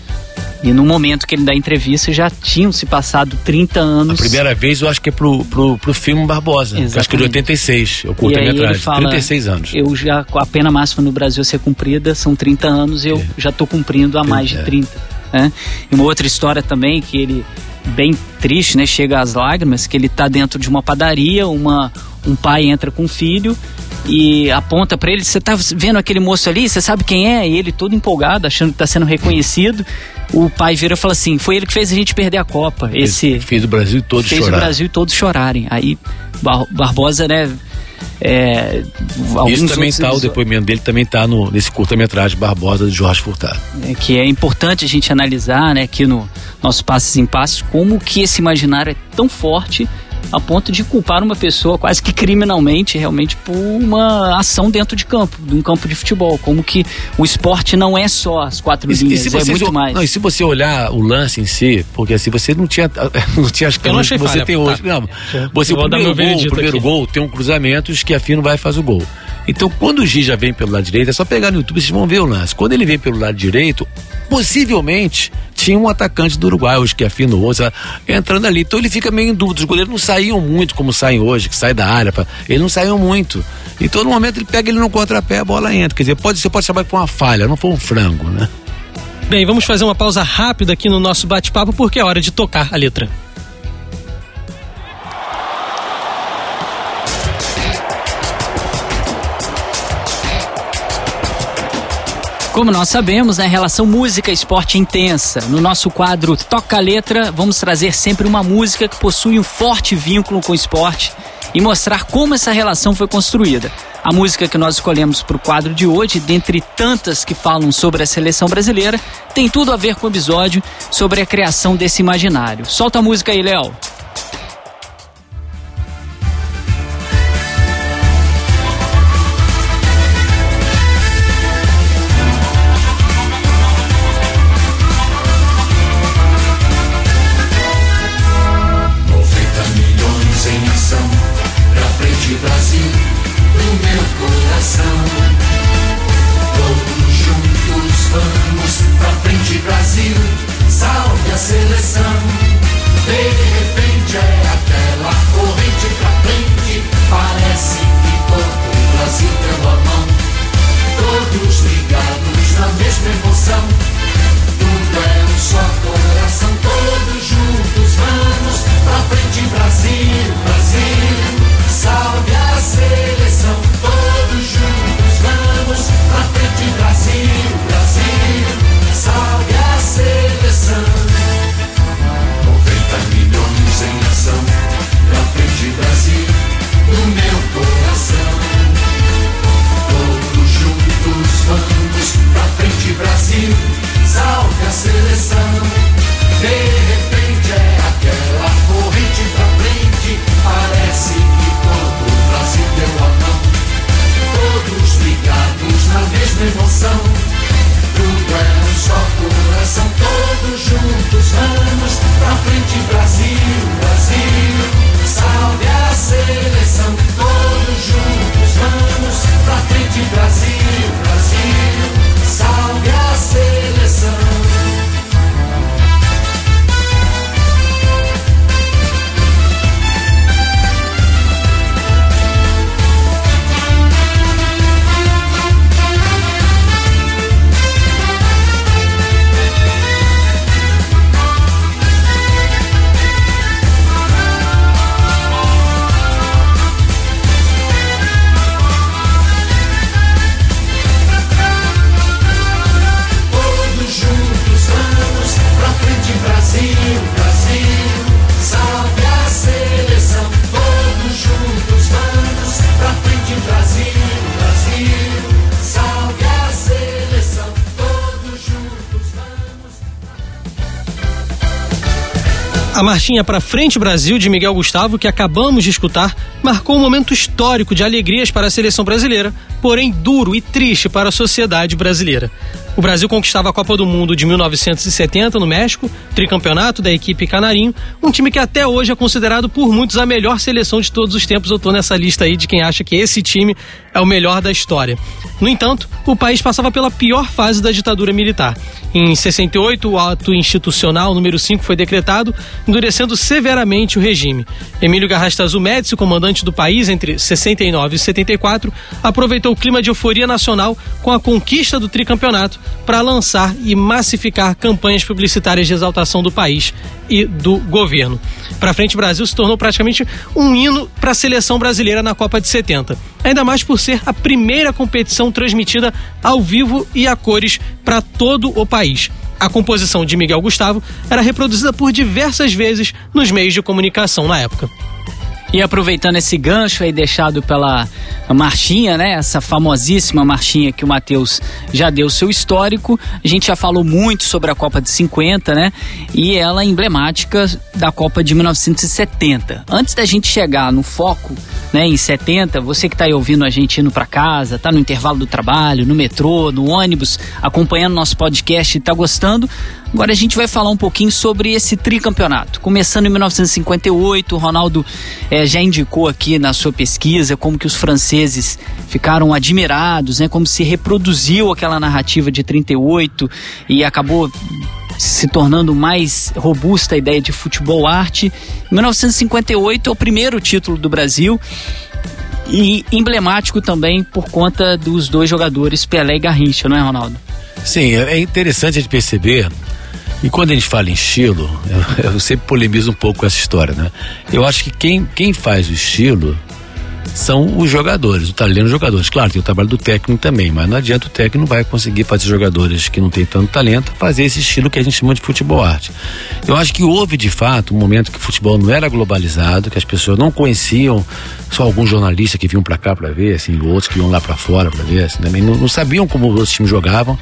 E no momento que ele dá a entrevista já tinham se passado 30 anos. A primeira vez eu acho que é pro, pro, pro filme Barbosa. Acho que é de 86, eu curto a metragem. Fala, 36 anos. Eu já, a pena máxima no Brasil a ser cumprida são 30 anos, eu é. já estou cumprindo há mais de 30. É. Né? E uma outra história também que ele bem triste, né? Chega às lágrimas, que ele está dentro de uma padaria, uma, um pai entra com um filho e aponta para ele: Você tá vendo aquele moço ali? Você sabe quem é? E ele todo empolgado, achando que está sendo reconhecido. O pai vira e fala assim: Foi ele que fez a gente perder a Copa. Esse fez o Brasil todo fez chorar. Fez o Brasil todo chorarem. Aí Bar Barbosa, né? É, Isso também está, o depoimento dele também está nesse curta-metragem Barbosa de Jorge Furtado. É, que é importante a gente analisar, né, aqui no, nosso Passes em Passos, como que esse imaginário é tão forte a ponto de culpar uma pessoa quase que criminalmente, realmente, por uma ação dentro de campo, de um campo de futebol. Como que o esporte não é só as quatro e, linhas, e é muito mais. Não, e se você olhar o lance em si, porque assim, você não tinha, não tinha as câmeras que você falha, tem hoje. Tá. Não, você, o primeiro, gol, o primeiro gol tem um cruzamento, que a Fino vai e faz o gol. Então, quando o Giz já vem pelo lado direito, é só pegar no YouTube, vocês vão ver o lance. Quando ele vem pelo lado direito, possivelmente tinha um atacante do Uruguai, o Schiaffino Rosa, entrando ali. Então ele fica meio em dúvida. Os goleiros não saíam muito como saem hoje, que sai da área. Pra... Eles não saíam muito. Então no momento ele pega ele no contrapé, a bola entra. Quer dizer, pode, você pode chamar que foi uma falha, não foi um frango, né? Bem, vamos fazer uma pausa rápida aqui no nosso bate-papo porque é hora de tocar a letra. Como nós sabemos, né, relação música-esporte intensa. No nosso quadro Toca a Letra, vamos trazer sempre uma música que possui um forte vínculo com o esporte e mostrar como essa relação foi construída. A música que nós escolhemos para o quadro de hoje, dentre tantas que falam sobre a seleção brasileira, tem tudo a ver com o episódio sobre a criação desse imaginário. Solta a música aí, Léo. Marchinha para frente Brasil de Miguel Gustavo, que acabamos de escutar, marcou um momento histórico de alegrias para a seleção brasileira, porém duro e triste para a sociedade brasileira. O Brasil conquistava a Copa do Mundo de 1970 no México, tricampeonato da equipe Canarinho, um time que até hoje é considerado por muitos a melhor seleção de todos os tempos. Eu tô nessa lista aí de quem acha que esse time é o melhor da história. No entanto, o país passava pela pior fase da ditadura militar. Em 68, o ato institucional número 5 foi decretado, endurecendo severamente o regime. Emílio Garrastazu Médici, comandante do país entre 69 e 74, aproveitou o clima de euforia nacional com a conquista do tricampeonato para lançar e massificar campanhas publicitárias de exaltação do país e do governo. Para frente Brasil se tornou praticamente um hino para a seleção brasileira na Copa de 70. Ainda mais por ser a primeira competição transmitida ao vivo e a cores para todo o país. A composição de Miguel Gustavo era reproduzida por diversas vezes nos meios de comunicação na época. E aproveitando esse gancho aí deixado pela marchinha, né? Essa famosíssima marchinha que o Matheus já deu seu histórico. A gente já falou muito sobre a Copa de 50, né? E ela é emblemática da Copa de 1970. Antes da gente chegar no foco, né, em 70, você que está aí ouvindo a gente indo para casa, tá no intervalo do trabalho, no metrô, no ônibus, acompanhando nosso podcast e tá gostando, Agora a gente vai falar um pouquinho sobre esse tricampeonato. Começando em 1958, o Ronaldo é, já indicou aqui na sua pesquisa como que os franceses ficaram admirados, né? Como se reproduziu aquela narrativa de 38 e acabou se tornando mais robusta a ideia de futebol arte. Em 1958 é o primeiro título do Brasil e emblemático também por conta dos dois jogadores Pelé e Garrincha, não é, Ronaldo? Sim, é interessante gente perceber e quando a gente fala em estilo, eu, eu sempre polemizo um pouco essa história, né? Eu acho que quem, quem faz o estilo são os jogadores, o talento dos jogadores. Claro, tem o trabalho do técnico também, mas não adianta o técnico vai conseguir fazer jogadores que não têm tanto talento fazer esse estilo que a gente chama de futebol arte. Eu acho que houve de fato um momento que o futebol não era globalizado, que as pessoas não conheciam, só alguns jornalistas que vinham para cá para ver, assim, outros que iam lá para fora para ver, assim, também não, não, sabiam como os times jogavam.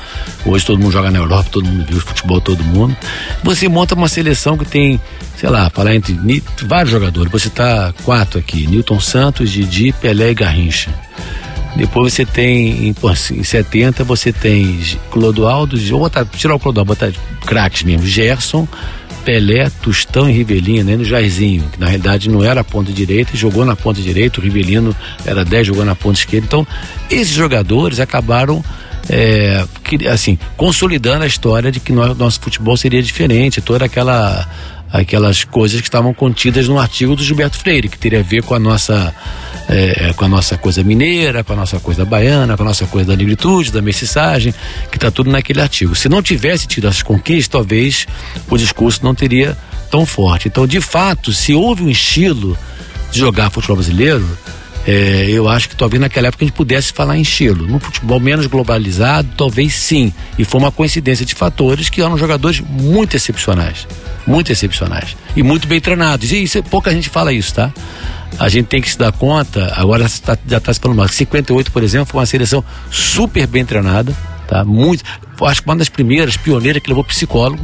Hoje todo mundo joga na Europa, todo mundo viu futebol todo mundo. Você monta uma seleção que tem sei lá, falar entre vários jogadores. Você tá quatro aqui: Newton Santos, Didi, Pelé e Garrincha. Depois você tem, em, em 70, você tem Clodoaldo, vou botar, tirar o Clodoaldo, botar craques mesmo, Gerson, Pelé, Tustão e Rivelino, né, no Jairzinho, que na realidade não era a ponta direita, jogou na ponta direita, o Rivelino era 10, jogou na ponta esquerda. Então, esses jogadores acabaram é, assim, consolidando a história de que nosso futebol seria diferente, toda aquela aquelas coisas que estavam contidas no artigo do Gilberto Freire, que teria a ver com a nossa é, com a nossa coisa mineira, com a nossa coisa baiana, com a nossa coisa da negritude, da mestiçagem, que está tudo naquele artigo. Se não tivesse tido essas conquistas, talvez o discurso não teria tão forte. Então, de fato, se houve um estilo de jogar futebol brasileiro, é, eu acho que talvez naquela época a gente pudesse falar em estilo. No futebol menos globalizado, talvez sim. E foi uma coincidência de fatores que eram jogadores muito excepcionais. Muito excepcionais. E muito bem treinados. E isso, pouca gente fala isso, tá? A gente tem que se dar conta, agora tá, já está se falando mais. 58, por exemplo, foi uma seleção super bem treinada, tá? Muito. Acho que uma das primeiras, pioneiras, que levou psicólogo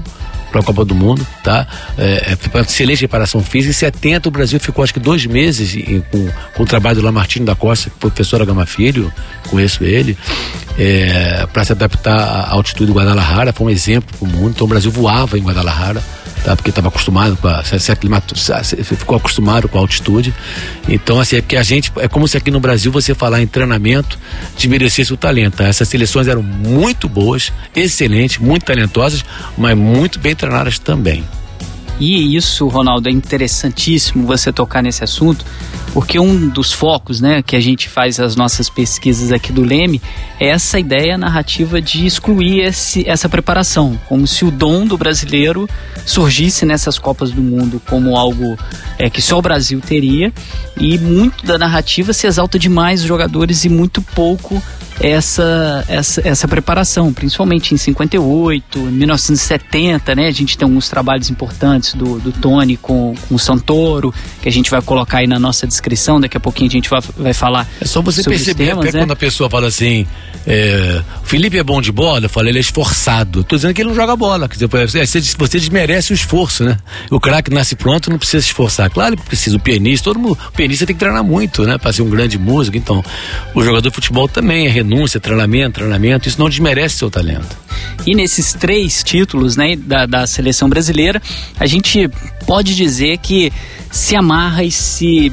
para a Copa do Mundo, tá? É, é, excelente reparação física. Em 70 o Brasil ficou acho que dois meses em, com, com, o trabalho do Lamartine da Costa, professor Gama Filho, conheço ele, é, para se adaptar à altitude do Guadalajara, foi um exemplo para o mundo. Então o Brasil voava em Guadalajara tá? Porque estava acostumado com a, se, se se, ficou acostumado com a altitude. Então, assim, é que a gente, é como se aqui no Brasil você falar em treinamento desmerecesse o talento. Tá? Essas seleções eram muito boas, excelentes, muito talentosas, mas muito bem treinadas também. E isso, Ronaldo, é interessantíssimo você tocar nesse assunto, porque um dos focos, né, que a gente faz as nossas pesquisas aqui do Leme é essa ideia narrativa de excluir esse, essa preparação, como se o dom do brasileiro surgisse nessas Copas do Mundo como algo é, que só o Brasil teria, e muito da narrativa se exalta demais os jogadores e muito pouco essa, essa, essa preparação, principalmente em 58, 1970, né? A gente tem alguns trabalhos importantes do, do Tony com, com o Santoro, que a gente vai colocar aí na nossa descrição, daqui a pouquinho a gente vai, vai falar. É só você perceber temas, até né? quando a pessoa fala assim, é, Felipe é bom de bola, eu falo, ele é esforçado. Tô dizendo que ele não joga bola. Quer dizer, você, você desmerece o esforço, né? O craque nasce pronto, não precisa se esforçar. Claro, ele precisa, o pianista, todo mundo, o pianista tem que treinar muito, né? Pra ser um grande músico. Então, o jogador de futebol também é renúncia, treinamento, treinamento, isso não desmerece seu talento. E nesses três títulos né, da, da seleção brasileira, a gente pode dizer que se amarra e se,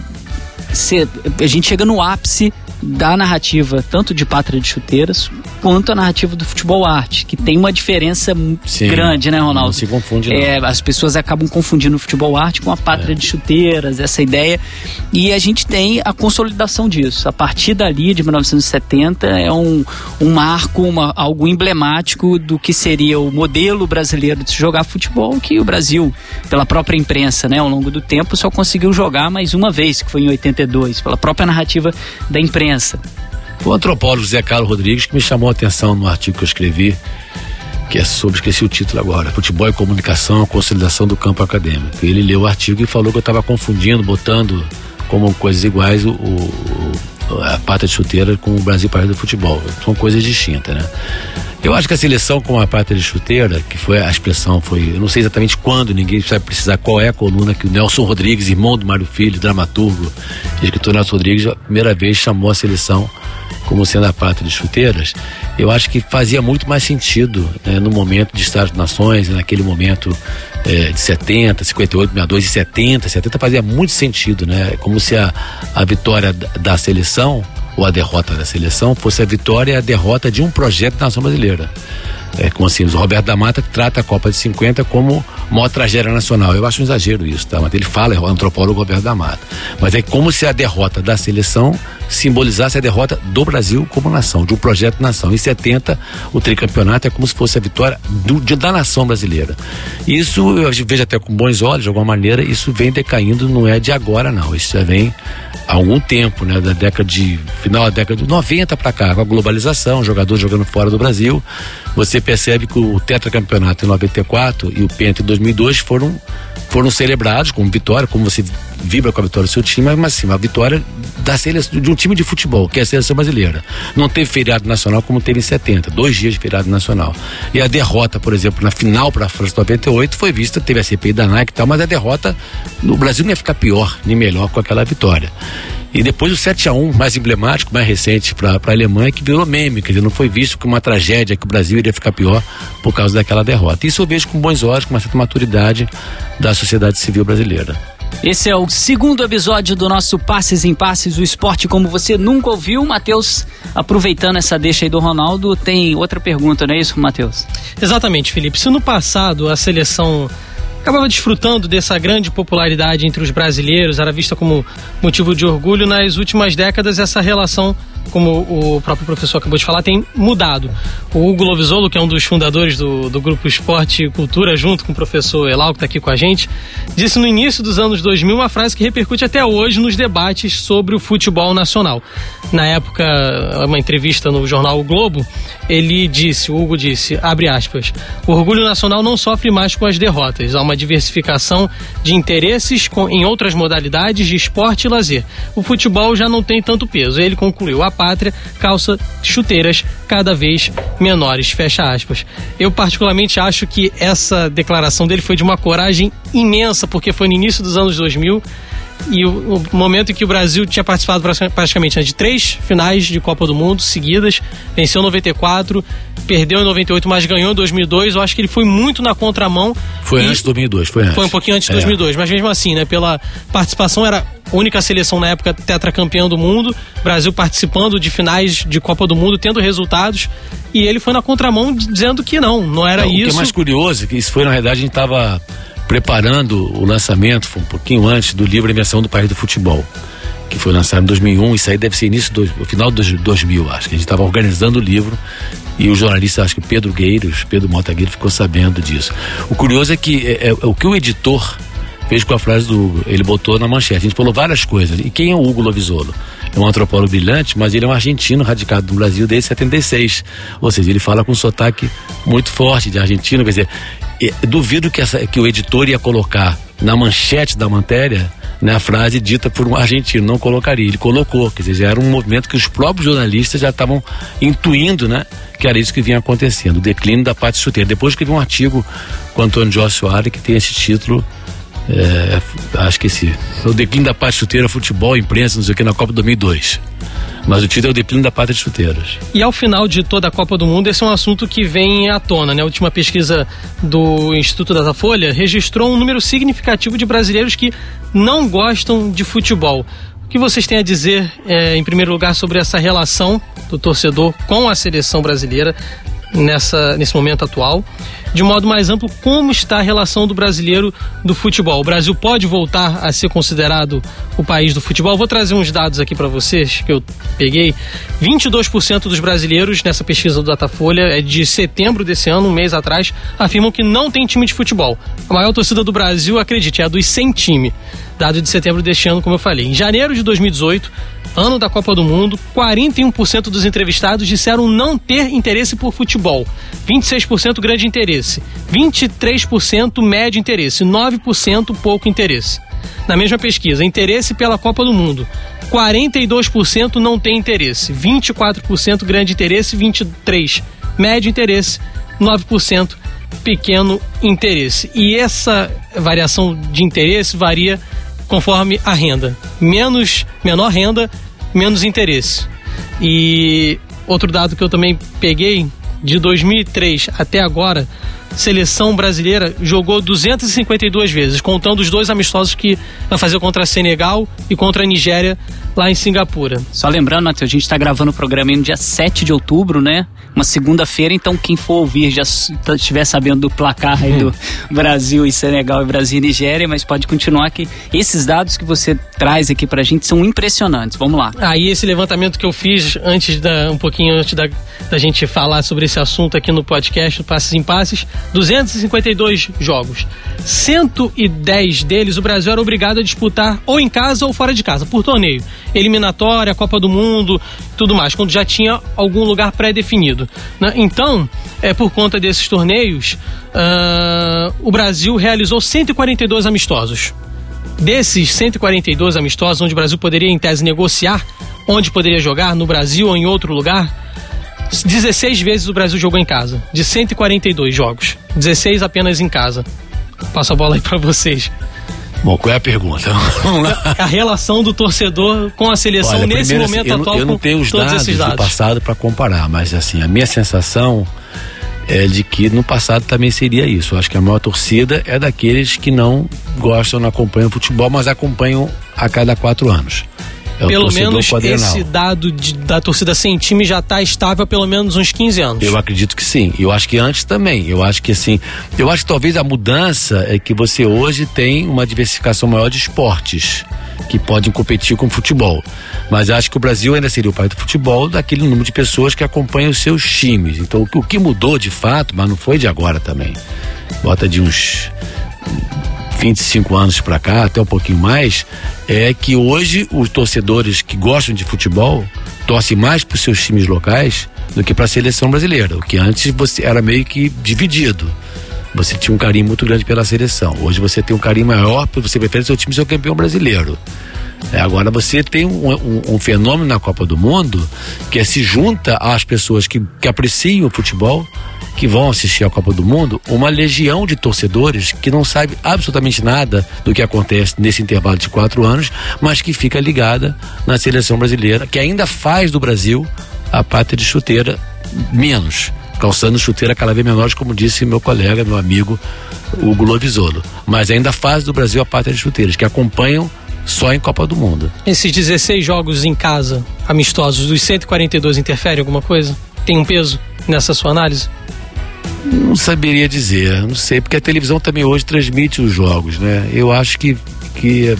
se a gente chega no ápice da narrativa tanto de Pátria de Chuteiras quanto a narrativa do futebol arte, que tem uma diferença Sim, grande, né, Ronaldo? Não se confunde não. É, as pessoas acabam confundindo o futebol arte com a Pátria é. de Chuteiras, essa ideia. E a gente tem a consolidação disso. A partir dali, de 1970, é um, um marco, uma, algo emblemático do que seria o modelo brasileiro de se jogar futebol, que o Brasil, pela própria imprensa, né, ao longo do tempo, só conseguiu jogar mais uma vez, que foi em 82, pela própria narrativa da imprensa. O antropólogo Zé Carlos Rodrigues que me chamou a atenção no artigo que eu escrevi, que é sobre, esqueci o título agora, Futebol e Comunicação, a Consolidação do Campo Acadêmico. Ele leu o artigo e falou que eu estava confundindo, botando como coisas iguais o, o a pata de chuteira com o Brasil para do futebol. São coisas distintas, né? Eu acho que a seleção com a pata de chuteira, que foi a expressão, foi, eu não sei exatamente quando, ninguém vai precisar qual é a coluna que o Nelson Rodrigues, irmão do Mário Filho, dramaturgo, escritor Nelson Rodrigues, a primeira vez chamou a seleção como sendo a pata de chuteiras, eu acho que fazia muito mais sentido né, no momento de Estados Nações, naquele momento é, de 70, 58, 62 e 70, 70 fazia muito sentido, né? Como se a, a vitória da seleção ou a derrota da seleção fosse a vitória e a derrota de um projeto da nação brasileira é, como assim, o Roberto da Mata trata a Copa de 50 como maior tragédia nacional. Eu acho um exagero isso, tá? Mas ele fala, é o antropólogo Roberto da Mata. Mas é como se a derrota da seleção simbolizasse a derrota do Brasil como nação, de um projeto nação. Em 70, o tricampeonato é como se fosse a vitória do, da nação brasileira. Isso eu vejo até com bons olhos, de alguma maneira, isso vem decaindo, não é de agora, não. Isso já vem há algum tempo, né? Da década de. final da década de 90 para cá, com a globalização, jogadores jogando fora do Brasil. Você percebe que o tetracampeonato em 94 e o Penta em 2002 foram foram celebrados como vitória, como você vibra com a vitória do seu time, mas sim, a vitória da seleção, de um time de futebol, que é a seleção brasileira. Não teve feriado nacional como teve em 70, dois dias de feriado nacional. E a derrota, por exemplo, na final para a França 98 foi vista, teve a CPI da Nike e tal, mas a derrota no Brasil não ia ficar pior nem melhor com aquela vitória. E depois o 7 a 1 mais emblemático, mais recente para a Alemanha, que virou meme, quer dizer, não foi visto como uma tragédia que o Brasil iria ficar pior por causa daquela derrota. Isso eu vejo com bons olhos, com uma certa maturidade da sociedade civil brasileira. Esse é o segundo episódio do nosso Passes em Passes, o esporte como você nunca ouviu. Matheus, aproveitando essa deixa aí do Ronaldo, tem outra pergunta, não é isso, Matheus? Exatamente, Felipe. Se no passado a seleção acabava desfrutando dessa grande popularidade entre os brasileiros, era vista como motivo de orgulho, nas últimas décadas essa relação como o próprio professor acabou de falar, tem mudado. O Hugo Lovisolo, que é um dos fundadores do, do grupo Esporte e Cultura, junto com o professor Elau, que está aqui com a gente, disse no início dos anos 2000 uma frase que repercute até hoje nos debates sobre o futebol nacional. Na época, uma entrevista no jornal o Globo, ele disse, o Hugo disse, abre aspas, o orgulho nacional não sofre mais com as derrotas, há uma diversificação de interesses com, em outras modalidades de esporte e lazer. O futebol já não tem tanto peso. Ele concluiu, pátria calça chuteiras cada vez menores. Fecha aspas. Eu particularmente acho que essa declaração dele foi de uma coragem imensa, porque foi no início dos anos 2000 e o, o, momento em que o Brasil tinha participado praticamente né, de três finais de Copa do Mundo seguidas, venceu em 94, perdeu em 98, mas ganhou em 2002. Eu acho que ele foi muito na contramão. Foi antes de 2002, foi antes. Foi um pouquinho antes de é. 2002, mas mesmo assim, né, pela participação era a única seleção na época tetracampeã do mundo, Brasil participando de finais de Copa do Mundo, tendo resultados, e ele foi na contramão dizendo que não, não era não, isso. O que é mais curioso, é que isso foi na realidade a gente estava preparando o lançamento, foi um pouquinho antes do livro Invenção do País do Futebol, que foi lançado em 2001. Isso aí deve ser início do final de 2000, acho que a gente estava organizando o livro e o jornalista, acho que Pedro Gueiros, Pedro Mota Gueiros, ficou sabendo disso. O curioso é que é, é, o que o editor fez com a frase do Hugo. Ele botou na manchete. A gente falou várias coisas. E quem é o Hugo Lovisolo? É um antropólogo brilhante, mas ele é um argentino radicado no Brasil desde 76. Ou seja, ele fala com um sotaque muito forte de argentino. Quer dizer, duvido que, essa, que o editor ia colocar na manchete da matéria né, a frase dita por um argentino, não colocaria. Ele colocou, quer dizer, era um movimento que os próprios jornalistas já estavam intuindo, né? Que era isso que vinha acontecendo, o declínio da parte chuteira. Depois que vi um artigo com Antônio José Soares que tem esse título é, acho que esse. O declínio da parte chuteira, futebol, imprensa, não sei o que, na Copa 2002. Mas o título é o declínio da pátria de chuteiras. E ao final de toda a Copa do Mundo, esse é um assunto que vem à tona, né? A última pesquisa do Instituto Datafolha registrou um número significativo de brasileiros que não gostam de futebol. O que vocês têm a dizer, é, em primeiro lugar, sobre essa relação do torcedor com a seleção brasileira? Nessa, nesse momento atual. De modo mais amplo, como está a relação do brasileiro do futebol? O Brasil pode voltar a ser considerado o país do futebol? Vou trazer uns dados aqui para vocês que eu peguei. 22% dos brasileiros nessa pesquisa do Datafolha, é de setembro desse ano, um mês atrás, afirmam que não tem time de futebol. A maior torcida do Brasil, acredite, é a dos sem time. Dado de setembro deste ano, como eu falei. Em janeiro de 2018, ano da Copa do Mundo, 41% dos entrevistados disseram não ter interesse por futebol, 26% grande interesse, 23% médio interesse, 9% pouco interesse. na mesma pesquisa, interesse pela Copa do Mundo. 42% não tem interesse, 24% grande interesse, 23% médio interesse, 9% pequeno interesse. E essa variação de interesse varia conforme a renda. Menos, menor renda, menos interesse. E outro dado que eu também peguei, de 2003 até agora, seleção brasileira jogou 252 vezes, contando os dois amistosos que vai fazer contra Senegal e contra a Nigéria lá em Singapura. Só lembrando, Matheus, a gente está gravando o programa no dia 7 de outubro, né? Uma segunda-feira, então quem for ouvir já estiver sabendo do placar aí do Brasil e Senegal e Brasil e Nigéria, mas pode continuar que esses dados que você traz aqui pra gente são impressionantes. Vamos lá. Aí ah, esse levantamento que eu fiz antes da um pouquinho antes da, da gente falar sobre esse assunto aqui no podcast Passes em Passes, 252 jogos. 110 deles o Brasil era obrigado a disputar ou em casa ou fora de casa, por torneio eliminatória, Copa do Mundo, tudo mais, quando já tinha algum lugar pré-definido. Né? Então, é, por conta desses torneios, uh, o Brasil realizou 142 amistosos. Desses 142 amistosos, onde o Brasil poderia, em tese, negociar onde poderia jogar, no Brasil ou em outro lugar, 16 vezes o Brasil jogou em casa, de 142 jogos. 16 apenas em casa. Passo a bola aí para vocês. Bom, qual é a pergunta? a relação do torcedor com a seleção Olha, nesse primeiro, momento assim, atual. Eu não tenho os dados, dados do passado para comparar, mas assim, a minha sensação é de que no passado também seria isso. Eu acho que a maior torcida é daqueles que não gostam, não acompanham futebol, mas acompanham a cada quatro anos. É pelo menos quadrenal. esse dado de, da torcida sem time já está estável há pelo menos uns 15 anos. Eu acredito que sim. Eu acho que antes também. Eu acho que assim. Eu acho que talvez a mudança é que você hoje tem uma diversificação maior de esportes que podem competir com o futebol. Mas acho que o Brasil ainda seria o país do futebol daquele número de pessoas que acompanham os seus times. Então o que mudou de fato, mas não foi de agora também. Bota de uns 25 anos para cá, até um pouquinho mais, é que hoje os torcedores que gostam de futebol torcem mais para os seus times locais do que para a seleção brasileira. O que antes você era meio que dividido. Você tinha um carinho muito grande pela seleção. Hoje você tem um carinho maior porque você prefere seu time ser o campeão brasileiro. É, agora você tem um, um, um, fenômeno na Copa do Mundo que é, se junta às pessoas que, que apreciam o futebol que vão assistir a Copa do Mundo uma legião de torcedores que não sabe absolutamente nada do que acontece nesse intervalo de quatro anos, mas que fica ligada na seleção brasileira, que ainda faz do Brasil a pátria de chuteira menos, calçando chuteira cada vez menores, como disse meu colega, meu amigo Hugo Lovisolo. Mas ainda faz do Brasil a pátria de chuteiras, que acompanham só em Copa do Mundo. Esses 16 jogos em casa, amistosos, dos 142 interfere alguma coisa? Tem um peso nessa sua análise? Não saberia dizer, não sei, porque a televisão também hoje transmite os jogos, né? Eu acho que, que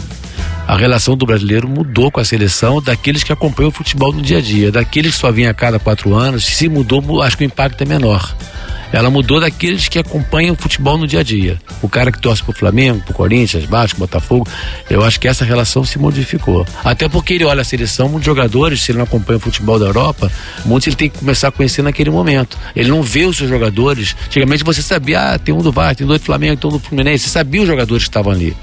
a relação do brasileiro mudou com a seleção daqueles que acompanham o futebol no dia a dia, daqueles que só vinham a cada quatro anos, se mudou, acho que o impacto é menor ela mudou daqueles que acompanham o futebol no dia a dia. O cara que torce pro Flamengo, pro Corinthians, Vasco, Botafogo, eu acho que essa relação se modificou. Até porque ele olha a seleção, muitos jogadores, se ele não acompanha o futebol da Europa, muitos ele tem que começar a conhecer naquele momento. Ele não vê os seus jogadores. Antigamente você sabia, ah, tem um do Vasco, tem dois do Flamengo, tem um do Fluminense, você sabia os jogadores que estavam ali.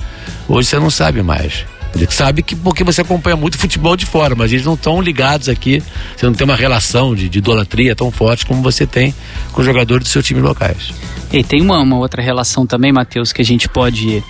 Hoje você não sabe mais. Ele sabe que porque você acompanha muito futebol de fora, mas eles não estão ligados aqui. Você não tem uma relação de, de idolatria tão forte como você tem com os jogadores do seu time locais. E tem uma, uma outra relação também, Matheus, que a gente pode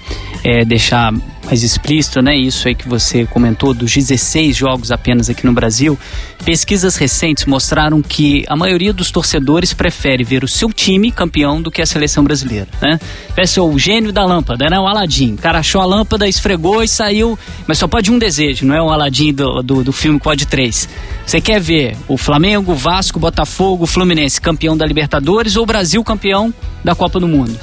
é, deixar mais explícito, né? Isso aí que você comentou, dos 16 jogos apenas aqui no Brasil. Pesquisas recentes mostraram que a maioria dos torcedores prefere ver o seu time campeão do que a seleção brasileira, né? Parece o gênio da lâmpada, né? O Aladim. O cara achou a lâmpada, esfregou e saiu. Mas só pode um desejo, não é o Aladim do, do, do filme Pode três. Você quer ver o Flamengo, Vasco, Botafogo, Fluminense campeão da Libertadores ou o Brasil campeão da Copa do Mundo?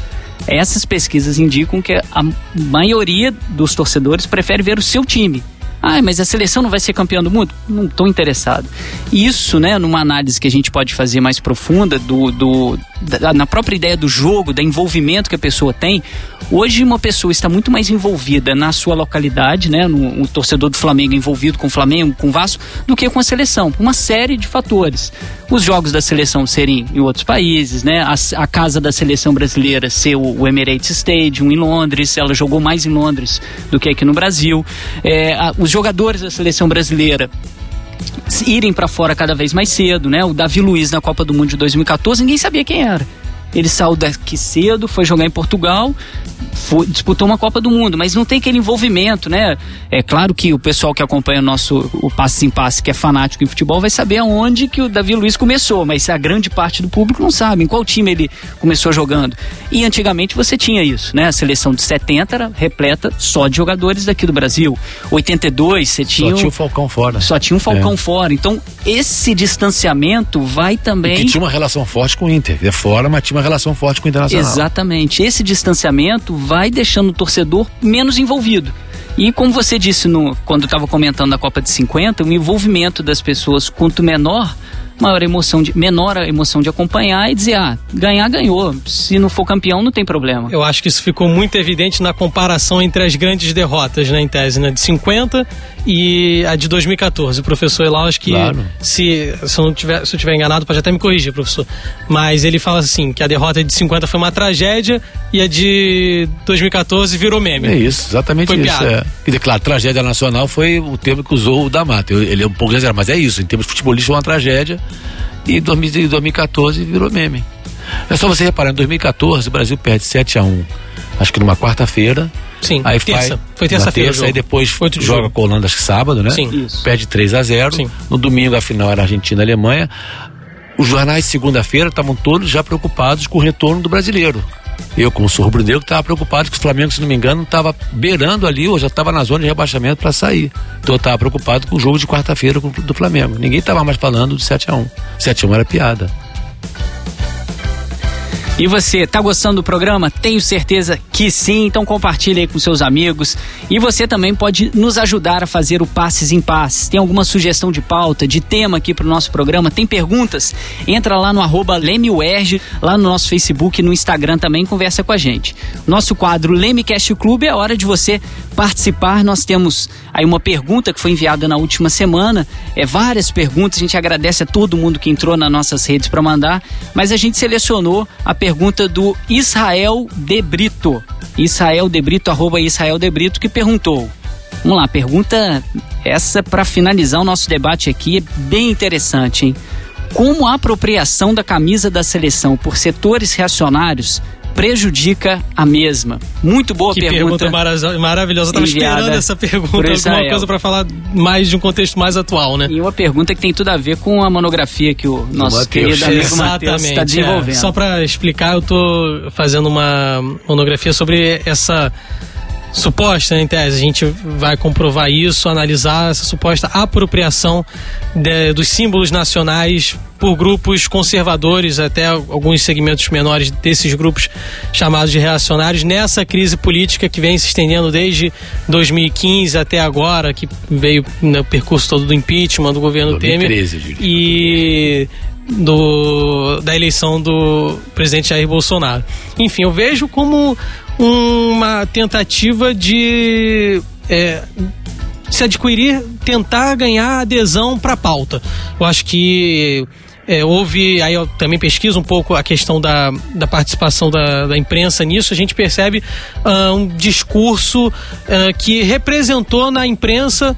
Essas pesquisas indicam que a maioria dos torcedores prefere ver o seu time Ah, mas a seleção não vai ser campeã do mundo? Não estou interessado. Isso, né, numa análise que a gente pode fazer mais profunda do, do da, na própria ideia do jogo, da envolvimento que a pessoa tem. Hoje uma pessoa está muito mais envolvida na sua localidade, né, no, o torcedor do Flamengo envolvido com o Flamengo, com o Vasco, do que com a seleção. Uma série de fatores. Os jogos da seleção serem em outros países, né, a, a casa da seleção brasileira ser o, o, Emirates Stadium em Londres, ela jogou mais em Londres do que aqui no Brasil. É, a, os jogadores da seleção brasileira irem para fora cada vez mais cedo, né? O Davi Luiz na Copa do Mundo de 2014, ninguém sabia quem era. Ele saiu daqui cedo, foi jogar em Portugal, foi, disputou uma Copa do Mundo, mas não tem aquele envolvimento, né? É claro que o pessoal que acompanha o nosso o passe em passe, que é fanático em futebol, vai saber aonde que o Davi Luiz começou, mas a grande parte do público não sabe em qual time ele começou jogando. E antigamente você tinha isso, né? A seleção de 70 era repleta só de jogadores daqui do Brasil. 82 você tinha. Só tinha o Falcão fora. Só tinha um Falcão é. fora. Então, esse distanciamento vai também. que tinha uma relação forte com o Inter. É fora, mas tinha uma relação forte com o Internacional. Exatamente. Esse distanciamento vai deixando o torcedor menos envolvido. E como você disse no, quando estava comentando a Copa de 50, o envolvimento das pessoas quanto menor, maior emoção de, menor a emoção de acompanhar e dizer, ah, ganhar, ganhou. Se não for campeão, não tem problema. Eu acho que isso ficou muito evidente na comparação entre as grandes derrotas, né, em tese, né, de 50 e a de 2014. O professor Elau, acho que claro. se, se, eu não tiver, se eu tiver enganado, pode até me corrigir, professor. Mas ele fala assim, que a derrota de 50 foi uma tragédia e a de 2014 virou meme. É isso, exatamente foi isso. Piada. É. Dizer, claro, tragédia nacional foi o termo que usou o D'Amato. Ele é um pouco exagerado, mas é isso. Em termos futebolísticos, foi uma tragédia e 2014 virou meme. É só você reparar, em 2014 o Brasil perde 7 a 1 acho que numa quarta-feira. Sim, aí terça. Faz, foi terça-feira. Terça, aí depois de joga jogo. com a Holanda, acho que sábado, né? Sim. Isso. Perde 3 a 0 Sim. No domingo a final era Argentina e Alemanha. Os jornais segunda-feira estavam todos já preocupados com o retorno do brasileiro. Eu, como sou rubro-negro, estava preocupado que o Flamengo, se não me engano, estava beirando ali, ou já estava na zona de rebaixamento para sair. Então eu estava preocupado com o jogo de quarta-feira do Flamengo. Ninguém estava mais falando de 7 a 1 7 a 1 era piada. E você, tá gostando do programa? Tenho certeza que sim, então compartilhe aí com seus amigos. E você também pode nos ajudar a fazer o Passes em Passes. Tem alguma sugestão de pauta, de tema aqui pro nosso programa? Tem perguntas? Entra lá no arroba lá no nosso Facebook e no Instagram também, conversa com a gente. Nosso quadro Lemecast Clube é hora de você participar. Nós temos aí uma pergunta que foi enviada na última semana, é várias perguntas, a gente agradece a todo mundo que entrou nas nossas redes para mandar, mas a gente selecionou a pergunta pergunta do Israel de Brito. Israel de Brito, arroba Israel de Brito, que perguntou. Vamos lá, pergunta essa para finalizar o nosso debate aqui, é bem interessante, hein? Como a apropriação da camisa da seleção por setores reacionários prejudica a mesma? Muito boa que pergunta. pergunta maravilhosa. Eu estava esperando essa pergunta, alguma coisa para falar mais de um contexto mais atual, né? E uma pergunta que tem tudo a ver com a monografia que o nosso querido amigo Matheus está desenvolvendo. É. Só para explicar, eu estou fazendo uma monografia sobre essa suposta, né, em tese, a gente vai comprovar isso, analisar essa suposta apropriação de, dos símbolos nacionais por grupos conservadores, até alguns segmentos menores desses grupos chamados de reacionários, nessa crise política que vem se estendendo desde 2015 até agora, que veio no percurso todo do impeachment do governo 2013, Temer. E do, da eleição do presidente Jair Bolsonaro. Enfim, eu vejo como uma tentativa de é, se adquirir, tentar ganhar adesão para a pauta. Eu acho que é, houve, aí eu também pesquiso um pouco a questão da, da participação da, da imprensa nisso, a gente percebe uh, um discurso uh, que representou na imprensa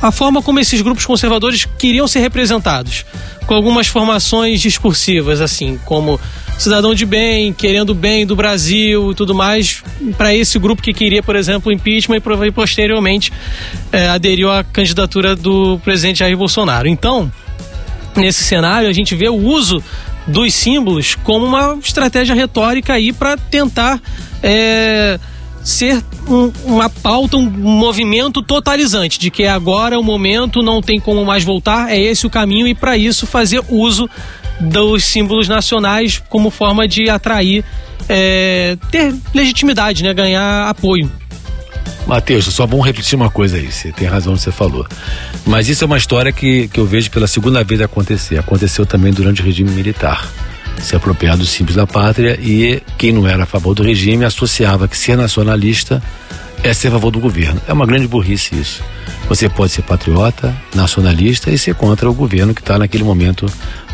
a forma como esses grupos conservadores queriam ser representados, com algumas formações discursivas, assim, como cidadão de bem, querendo bem do Brasil e tudo mais, para esse grupo que queria, por exemplo, impeachment e posteriormente é, aderiu à candidatura do presidente Jair Bolsonaro. Então, nesse cenário, a gente vê o uso dos símbolos como uma estratégia retórica aí para tentar é, ser um, uma pauta, um movimento totalizante de que agora é o momento, não tem como mais voltar, é esse o caminho e para isso fazer uso dos símbolos nacionais como forma de atrair, é, ter legitimidade, né, ganhar apoio. Matheus, só vamos refletir uma coisa aí, você tem razão no que você falou. Mas isso é uma história que, que eu vejo pela segunda vez acontecer. Aconteceu também durante o regime militar. Se apropriar dos simples da pátria e quem não era a favor do regime associava que ser nacionalista é ser a favor do governo. É uma grande burrice isso. Você pode ser patriota, nacionalista e ser contra o governo que está naquele momento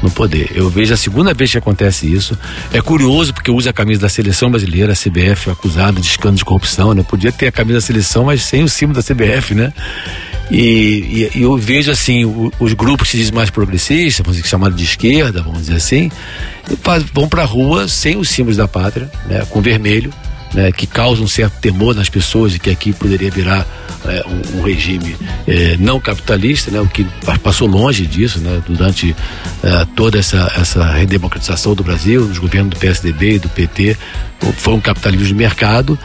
no poder. Eu vejo a segunda vez que acontece isso. É curioso porque usa a camisa da seleção brasileira, a CBF, acusada de escândalo de corrupção, né? Podia ter a camisa da seleção, mas sem o símbolo da CBF, né? E, e, eu vejo assim, o, os grupos que se dizem mais progressistas, vamos dizer, chamados de esquerda, vamos dizer assim, vão para a rua sem os símbolos da pátria, né? Com vermelho né, que causa um certo temor nas pessoas de que aqui poderia virar é, um, um, regime é, não capitalista, né, o que passou longe disso né, durante é, toda essa, essa redemocratização do Brasil, nos governos do PSDB e do PT, foi um capitalismo de mercado.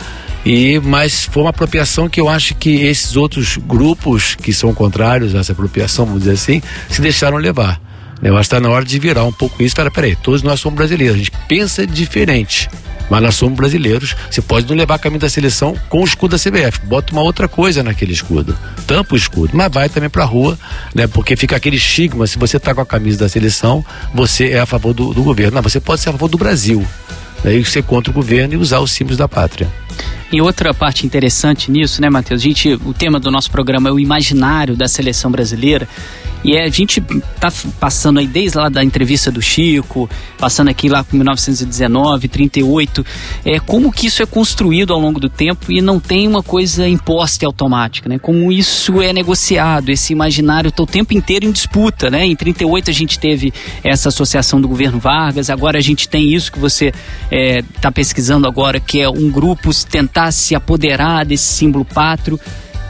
E, mas foi uma apropriação que eu acho que esses outros grupos que são contrários a essa apropriação, vamos dizer assim, se deixaram levar. Eu acho que está na hora de virar um pouco isso. Espera, peraí, todos nós somos brasileiros, a gente pensa diferente. Mas nós somos brasileiros. Você pode não levar a caminho da seleção com o escudo da CBF. Bota uma outra coisa naquele escudo. Tampa o escudo. Mas vai também pra rua, né? Porque fica aquele estigma. Se você tá com a camisa da seleção, você é a favor do, do governo. Não, você pode ser a favor do Brasil. Né? E ser contra o governo e usar os símbolos da pátria. E outra parte interessante nisso, né, Matheus? A gente, o tema do nosso programa é o imaginário da seleção brasileira. E é, a gente tá passando aí desde lá da entrevista do Chico, passando aqui lá com 1919, 38, é, como que isso é construído ao longo do tempo e não tem uma coisa imposta e automática, né? Como isso é negociado, esse imaginário está o tempo inteiro em disputa, né? Em 38 a gente teve essa associação do governo Vargas, agora a gente tem isso que você é, tá pesquisando agora, que é um grupo tentar se apoderar desse símbolo pátrio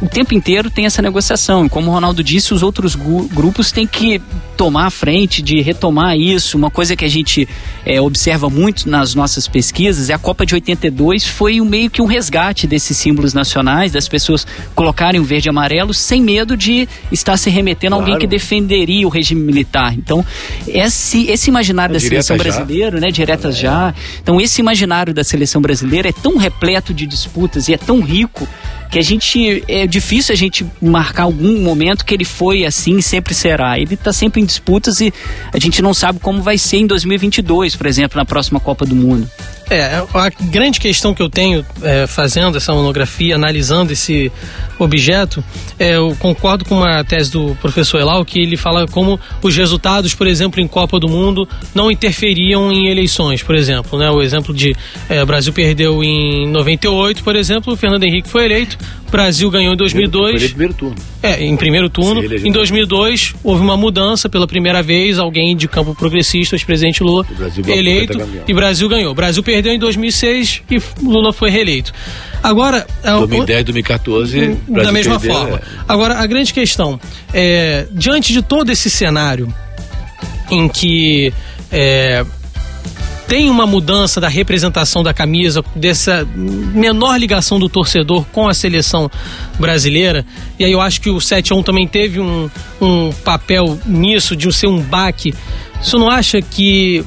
o tempo inteiro tem essa negociação. E como o Ronaldo disse, os outros grupos têm que tomar a frente de retomar isso. Uma coisa que a gente é, observa muito nas nossas pesquisas é a Copa de 82 foi um, meio que um resgate desses símbolos nacionais, das pessoas colocarem o verde e amarelo sem medo de estar se remetendo a alguém que defenderia o regime militar. Então, esse, esse imaginário é da seleção brasileira, né, diretas é. já. Então, esse imaginário da seleção brasileira é tão repleto de disputas e é tão rico que a gente é difícil a gente marcar algum momento que ele foi assim sempre será. Ele está sempre em disputas e a gente não sabe como vai ser em 2022, por exemplo, na próxima Copa do Mundo. É, a grande questão que eu tenho é, fazendo essa monografia, analisando esse objeto, é, eu concordo com uma tese do professor Elau, que ele fala como os resultados, por exemplo, em Copa do Mundo não interferiam em eleições, por exemplo. Né? O exemplo de é, Brasil perdeu em 98, por exemplo, o Fernando Henrique foi eleito, Brasil ganhou em 2002. Foi primeiro turno. É, em primeiro turno. Em 2002 houve uma mudança pela primeira vez, alguém de campo progressista, o ex-presidente Lula, eleito, e Brasil ganhou. O Brasil perdeu em 2006 e Lula foi reeleito. Agora. 2010, 2014. Brasil da mesma perdeu, forma. É. Agora, a grande questão é, diante de todo esse cenário em que é, tem uma mudança da representação da camisa, dessa menor ligação do torcedor com a seleção brasileira. E aí eu acho que o 7 a 1 também teve um, um papel nisso, de ser um baque. Você não acha que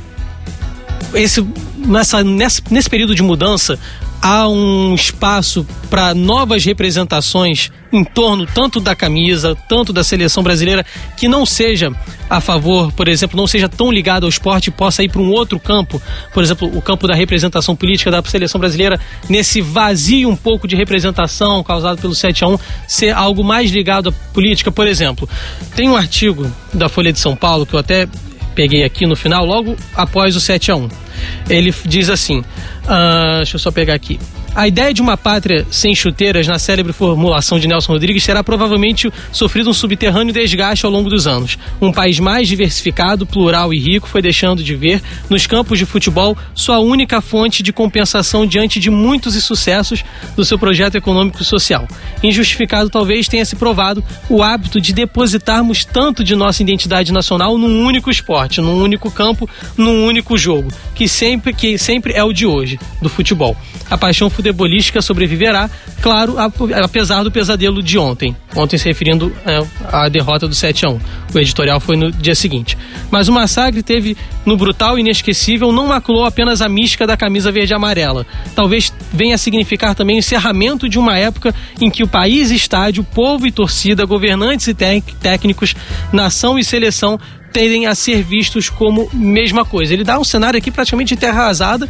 esse, nessa, nessa, nesse período de mudança há um espaço para novas representações em torno tanto da camisa, tanto da seleção brasileira, que não seja a favor, por exemplo, não seja tão ligado ao esporte possa ir para um outro campo, por exemplo, o campo da representação política da seleção brasileira, nesse vazio um pouco de representação causado pelo 7 a 1 ser algo mais ligado à política, por exemplo. Tem um artigo da Folha de São Paulo que eu até peguei aqui no final, logo após o 7 a 1 Ele diz assim: uh, deixa eu só pegar aqui. A ideia de uma pátria sem chuteiras, na célebre formulação de Nelson Rodrigues, terá provavelmente sofrido um subterrâneo desgaste ao longo dos anos. Um país mais diversificado, plural e rico foi deixando de ver nos campos de futebol sua única fonte de compensação diante de muitos insucessos do seu projeto econômico e social. Injustificado talvez tenha se provado o hábito de depositarmos tanto de nossa identidade nacional num único esporte, num único campo, num único jogo, que sempre, que sempre é o de hoje, do futebol. a paixão futebolística sobreviverá, claro, apesar do pesadelo de ontem. Ontem se referindo é, à derrota do 7 a 1 O editorial foi no dia seguinte. Mas o massacre teve no brutal e inesquecível, não maculou apenas a mística da camisa verde e amarela. Talvez venha a significar também o encerramento de uma época em que o país, estádio, povo e torcida, governantes e técnicos, nação e seleção tendem a ser vistos como mesma coisa. Ele dá um cenário aqui praticamente de terra arrasada,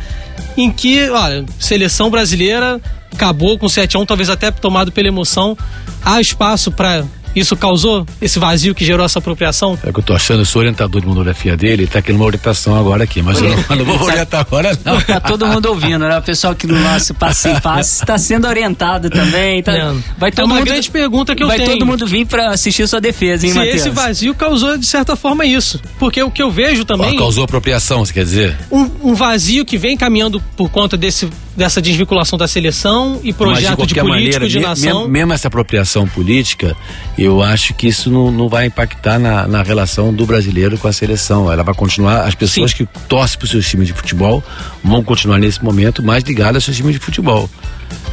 em que, olha, seleção brasileira acabou com 7 a 1 talvez até tomado pela emoção. Há espaço para isso causou esse vazio que gerou essa apropriação? É que eu tô achando, eu sou orientador de monografia dele, ele tá querendo uma orientação agora aqui, mas eu não, não vou orientar agora não. Tá todo mundo ouvindo, né? O pessoal que no nosso passe em passe está sendo orientado também. Tá, vai todo é uma mundo, grande pergunta que eu vai tenho. Vai todo mundo vir para assistir sua defesa, hein, Se Mateus? esse vazio causou, de certa forma, isso. Porque o que eu vejo também... Oh, causou apropriação, você quer dizer? Um, um vazio que vem caminhando por conta desse dessa desvinculação da seleção e projeto de, de político, maneira, de nação. Mesmo, mesmo, essa apropriação política, eu acho que isso não, não vai impactar na, na, relação do brasileiro com a seleção. Ela vai continuar, as pessoas Sim. que torcem para os seus times de futebol vão continuar nesse momento mais ligadas aos seus times de futebol.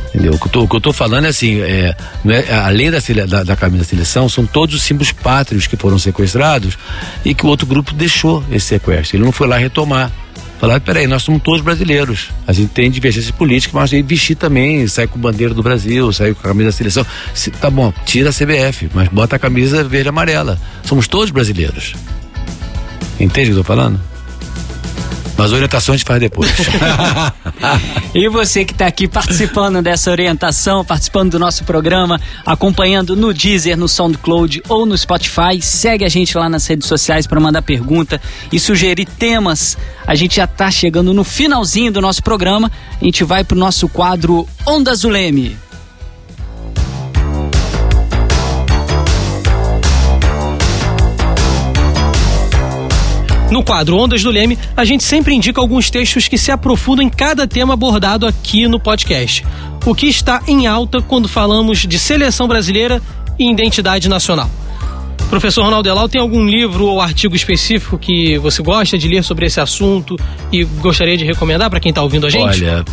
Entendeu? O que, eu tô, o que eu tô falando é assim, é, é além da, da, da camisa da seleção, são todos os símbolos pátrios que foram sequestrados e que o outro grupo deixou esse sequestro. Ele não foi lá retomar. Falaram, peraí, nós somos todos brasileiros. A gente tem divergência política, mas a gente vestir também, sai com bandeira do Brasil, sai com a camisa da seleção. Se, tá bom, tira a CBF, mas bota a camisa verde e amarela. Somos todos brasileiros. Entende o que eu tô falando? Mas orientação a gente faz depois. e você que está aqui participando dessa orientação, participando do nosso programa, acompanhando no Deezer, no SoundCloud ou no Spotify, segue a gente lá nas redes sociais para mandar pergunta e sugerir temas. A gente já está chegando no finalzinho do nosso programa. A gente vai para o nosso quadro Onda Zuleme. No quadro Ondas do Leme, a gente sempre indica alguns textos que se aprofundam em cada tema abordado aqui no podcast. O que está em alta quando falamos de seleção brasileira e identidade nacional. Professor Ronaldo Elal, tem algum livro ou artigo específico que você gosta de ler sobre esse assunto e gostaria de recomendar para quem está ouvindo a gente? Olha,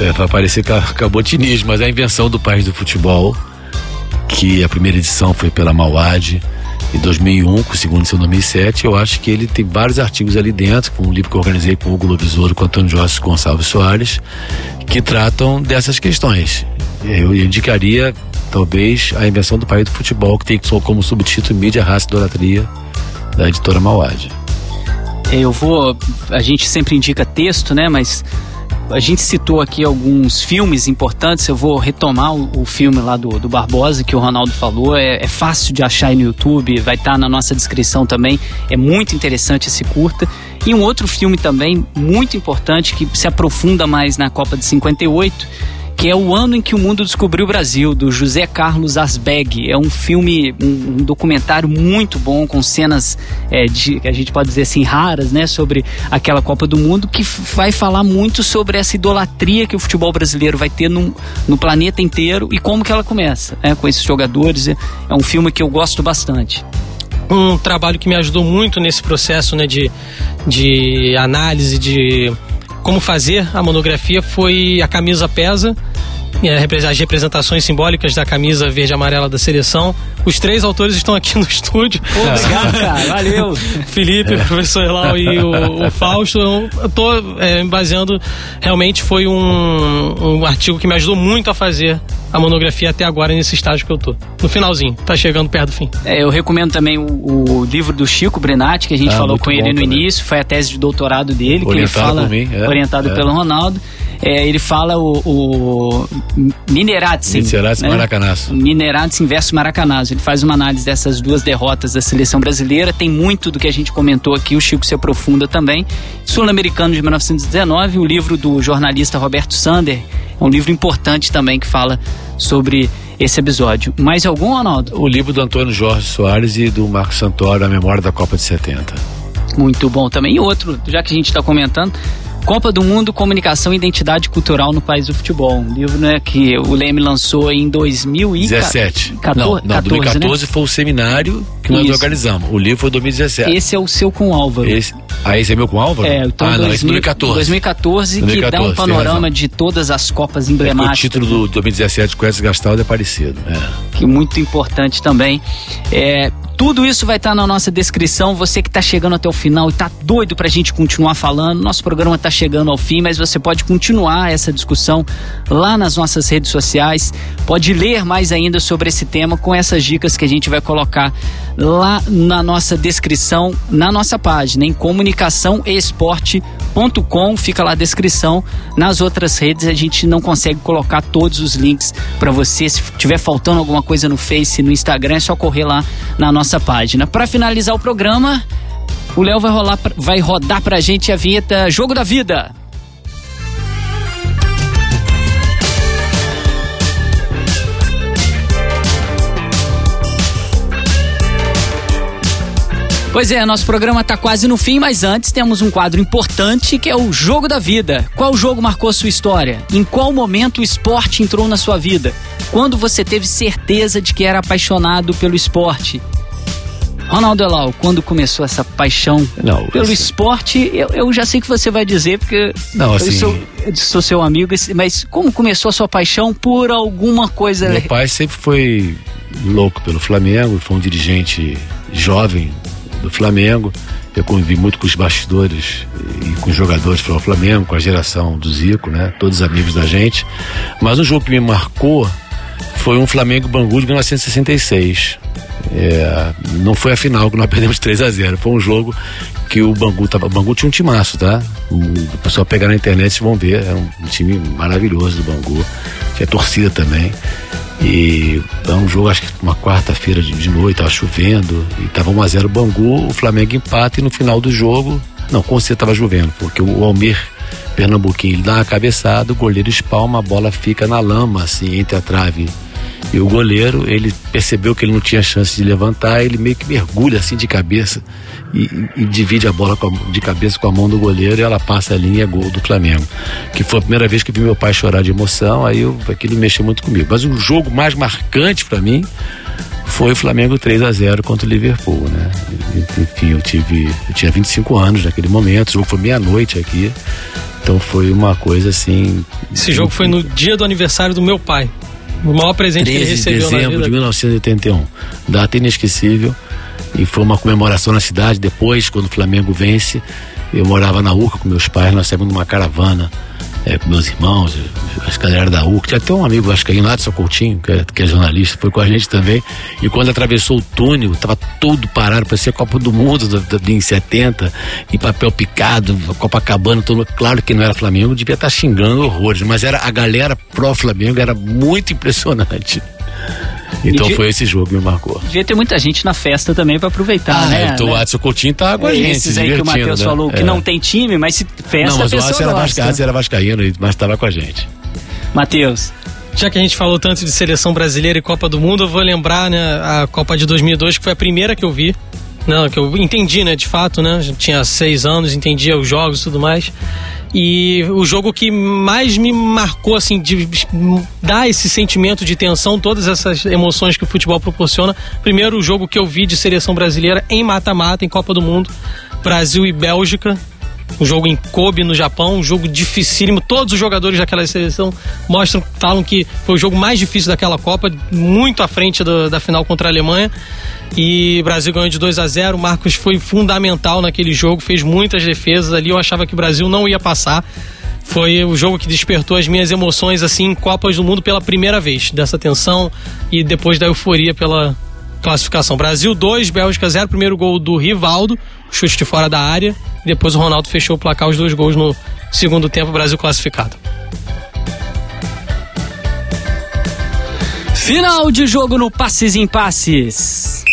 é, vai parecer cabotinismo, mas é a invenção do país do futebol, que a primeira edição foi pela Mauad em 2001, com o segundo em 2007. Eu acho que ele tem vários artigos ali dentro, com um livro que eu organizei com o Hugo Lovisoro, com o Antônio Jorge Gonçalves Soares, que tratam dessas questões. Eu indicaria, talvez, a invenção do país do futebol, que tem como subtítulo Mídia, Raça e Idolatria, da editora Mauad. Eu vou. A gente sempre indica texto, né? Mas a gente citou aqui alguns filmes importantes, eu vou retomar o, o filme lá do, do, Barbosa que o Ronaldo falou. É, é fácil de achar aí no YouTube, vai estar tá na nossa descrição também. É muito interessante esse curta. E um outro filme também muito importante que se aprofunda mais na Copa de 58 que é o ano em que o mundo descobriu o Brasil, do José Carlos Asbeg. É um filme, um, um documentário muito bom, com cenas é, de, que a gente pode dizer assim, raras, né, sobre aquela Copa do Mundo, que vai falar muito sobre essa idolatria que o futebol brasileiro vai ter no, no planeta inteiro e como que ela começa, né, com esses jogadores. É, é um filme que eu gosto bastante um trabalho que me ajudou muito nesse processo né, de, de análise de como fazer a monografia foi a camisa pesa as representações simbólicas da camisa verde e amarela da seleção. Os três autores estão aqui no estúdio. Pô, obrigado, cara. Valeu. Felipe, é. o professor Elau e o, o Fausto. Eu estou é, baseando, realmente foi um, um artigo que me ajudou muito a fazer a monografia até agora nesse estágio que eu tô. No finalzinho, tá chegando perto do fim. É, eu recomendo também o, o, livro do Chico Brenati, que a gente ah, falou com ele no também. início, foi a tese de doutorado dele, orientado que ele fala, mim, é, orientado é. pelo Ronaldo. É, ele fala o, o Mineratsen. Mineratsen né? Maracanãs. Mineratsen versus Maracanãs. Ele faz uma análise dessas duas derrotas da seleção brasileira. Tem muito do que a gente comentou aqui, o Chico se aprofunda também. Sul-Americano de 1919, o livro do jornalista Roberto Sander. É um livro importante também que fala sobre esse episódio. Mais algum, Ronaldo? O livro do Antônio Jorge Soares e do Marcos Santoro, A Memória da Copa de 70. Muito bom também. E outro, já que a gente está comentando, Copa do Mundo, Comunicação e Identidade Cultural no País do Futebol. Um livro né, que o Leme lançou em 2017. Não, não 14, 2014 né? foi o seminário que nós Isso. organizamos. O livro foi 2017. Esse é o seu com Álvaro. Esse, ah, esse é meu com Álvaro? É, então ah, 2000, não, esse é 2014. 2014, 2014 que dá um panorama de todas as Copas emblemáticas. É, o título do 2017 com esse Gastaldo é parecido. É. Que muito importante também. É, tudo isso vai estar na nossa descrição. Você que está chegando até o final e está doido para a gente continuar falando, nosso programa está chegando ao fim, mas você pode continuar essa discussão lá nas nossas redes sociais. Pode ler mais ainda sobre esse tema com essas dicas que a gente vai colocar lá na nossa descrição, na nossa página, em comunicaçãoesporte.com. Fica lá a descrição. Nas outras redes a gente não consegue colocar todos os links para você. Se tiver faltando alguma coisa no Face, no Instagram, é só correr lá na nossa página. Para finalizar o programa, o Léo vai, rolar, vai rodar pra gente a vinheta Jogo da Vida. Pois é, nosso programa está quase no fim, mas antes temos um quadro importante que é o Jogo da Vida. Qual jogo marcou sua história? Em qual momento o esporte entrou na sua vida? Quando você teve certeza de que era apaixonado pelo esporte? Ronaldo Elau, quando começou essa paixão não, pelo assim, esporte, eu, eu, já sei que você vai dizer, porque não, assim, eu, sou, eu sou seu amigo, mas como começou a sua paixão por alguma coisa? Meu pai sempre foi louco pelo Flamengo, foi um dirigente jovem do Flamengo. Eu convivi muito com os bastidores e com os jogadores do Flamengo, com a geração do Zico, né? Todos amigos da gente. Mas um jogo que me marcou foi um Flamengo Bangu de 1966. É, não foi a final que nós perdemos 3 a 0 Foi um jogo que o Bangu tava. O Bangu tinha um timaço, tá? O pessoal pegar na internet vocês vão ver. É um, um time maravilhoso do Bangu. Tinha torcida também. E é um jogo, acho que uma quarta-feira de, noite, tava chovendo, e tava 1x0 o Bangu, o Flamengo empata, e no final do jogo, não, com certeza tava chovendo, porque o Almir Pernambuquinho ele dá uma cabeçada, o goleiro espalma, a bola fica na lama, assim, entre a trave e o goleiro, ele percebeu que ele não tinha chance de levantar, ele meio que mergulha assim de cabeça e, e divide a bola a, de cabeça com a mão do goleiro e ela passa a linha gol do Flamengo. Que foi a primeira vez que vi meu pai chorar de emoção, aí eu, aquilo mexeu muito comigo. Mas o jogo mais marcante para mim foi o Flamengo 3 a 0 contra o Liverpool, né? Enfim, eu tive, eu tinha 25 anos naquele momento, o jogo foi meia-noite aqui. Então foi uma coisa assim. Esse jogo foi no dia do aniversário do meu pai. O maior presente que ele recebeu de dezembro de 1981. Data inesquecível. E foi uma comemoração na cidade. Depois, quando o Flamengo vence, eu morava na Urca com meus pais, nós saímos numa caravana é, com meus irmãos, as galera da UC. Tinha até um amigo, acho que aí, Nadson Coutinho, que é, que é, jornalista, foi com a gente também. E quando atravessou o túnel, tava todo parado, parecia a Copa do Mundo da, da, em 70, e papel picado, Copacabana, todo, claro que não era Flamengo, devia estar tá xingando horrores, mas era a galera pró-Flamengo, era muito impressionante. Então foi esse jogo que me marcou. Devia ter muita gente na festa também para aproveitar, ah, né? Então o Adson Coutinho tá com a gente. Esses aí que o Matheus né? falou que é. não tem time, mas se festa Não, mas o Adson era, vasca, era vascaíno, mas estava com a gente. Matheus. Já que a gente falou tanto de seleção brasileira e Copa do Mundo, eu vou lembrar né, a Copa de 2002, que foi a primeira que eu vi. Não, que eu entendi, né, de fato, né? Tinha seis anos, entendia os jogos e tudo mais. E o jogo que mais me marcou, assim, de dar esse sentimento de tensão, todas essas emoções que o futebol proporciona. Primeiro, o jogo que eu vi de seleção brasileira em mata-mata, em Copa do Mundo, Brasil e Bélgica. Um jogo em Kobe, no Japão, um jogo dificílimo. Todos os jogadores daquela seleção mostram, falam que foi o jogo mais difícil daquela Copa, muito à frente do, da final contra a Alemanha. E o Brasil ganhou de 2 a 0 O Marcos foi fundamental naquele jogo, fez muitas defesas ali. Eu achava que o Brasil não ia passar. Foi o jogo que despertou as minhas emoções assim em Copas do Mundo pela primeira vez, dessa tensão e depois da euforia pela classificação. Brasil 2, Bélgica 0, primeiro gol do Rivaldo, chute de fora da área, depois o Ronaldo fechou o placar os dois gols no segundo tempo, Brasil classificado. Final de jogo no Passes em Passes.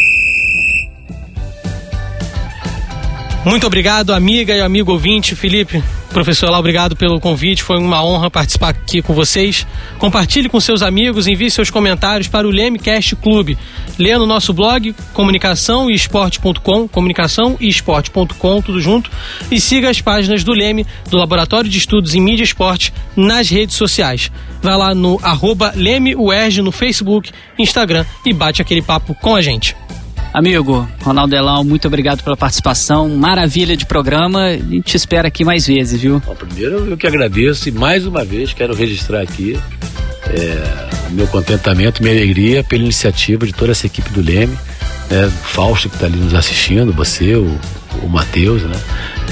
Muito obrigado, amiga e amigo ouvinte, Felipe, Professor Lá, obrigado pelo convite, foi uma honra participar aqui com vocês. Compartilhe com seus amigos, envie seus comentários para o Lemecast Clube. Leia no nosso blog comunicação e esporte.com, comunicação e esporte.com, tudo junto. E siga as páginas do Leme, do Laboratório de Estudos em Mídia e Esporte, nas redes sociais. Vai lá no arroba LemeUERJ no Facebook, Instagram e bate aquele papo com a gente. Amigo, Ronaldo Elão, muito obrigado pela participação. Maravilha de programa. A gente espera aqui mais vezes, viu? Bom, primeiro eu que agradeço e mais uma vez quero registrar aqui é, o meu contentamento, minha alegria pela iniciativa de toda essa equipe do Leme, né, o Fausto que está ali nos assistindo, você, o, o Matheus, né,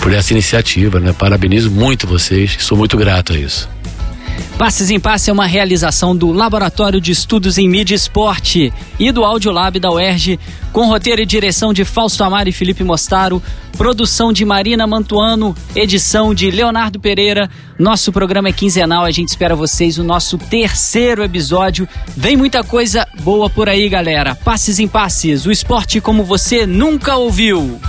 por essa iniciativa. Né, parabenizo muito vocês, sou muito grato a isso. Passes em Passe é uma realização do Laboratório de Estudos em Mídia e Esporte e do Audiolab da UERJ, com roteiro e direção de Fausto Amar e Felipe Mostaro, produção de Marina Mantuano, edição de Leonardo Pereira. Nosso programa é quinzenal, a gente espera vocês no nosso terceiro episódio. Vem muita coisa boa por aí, galera. Passes em Passes, o esporte como você nunca ouviu.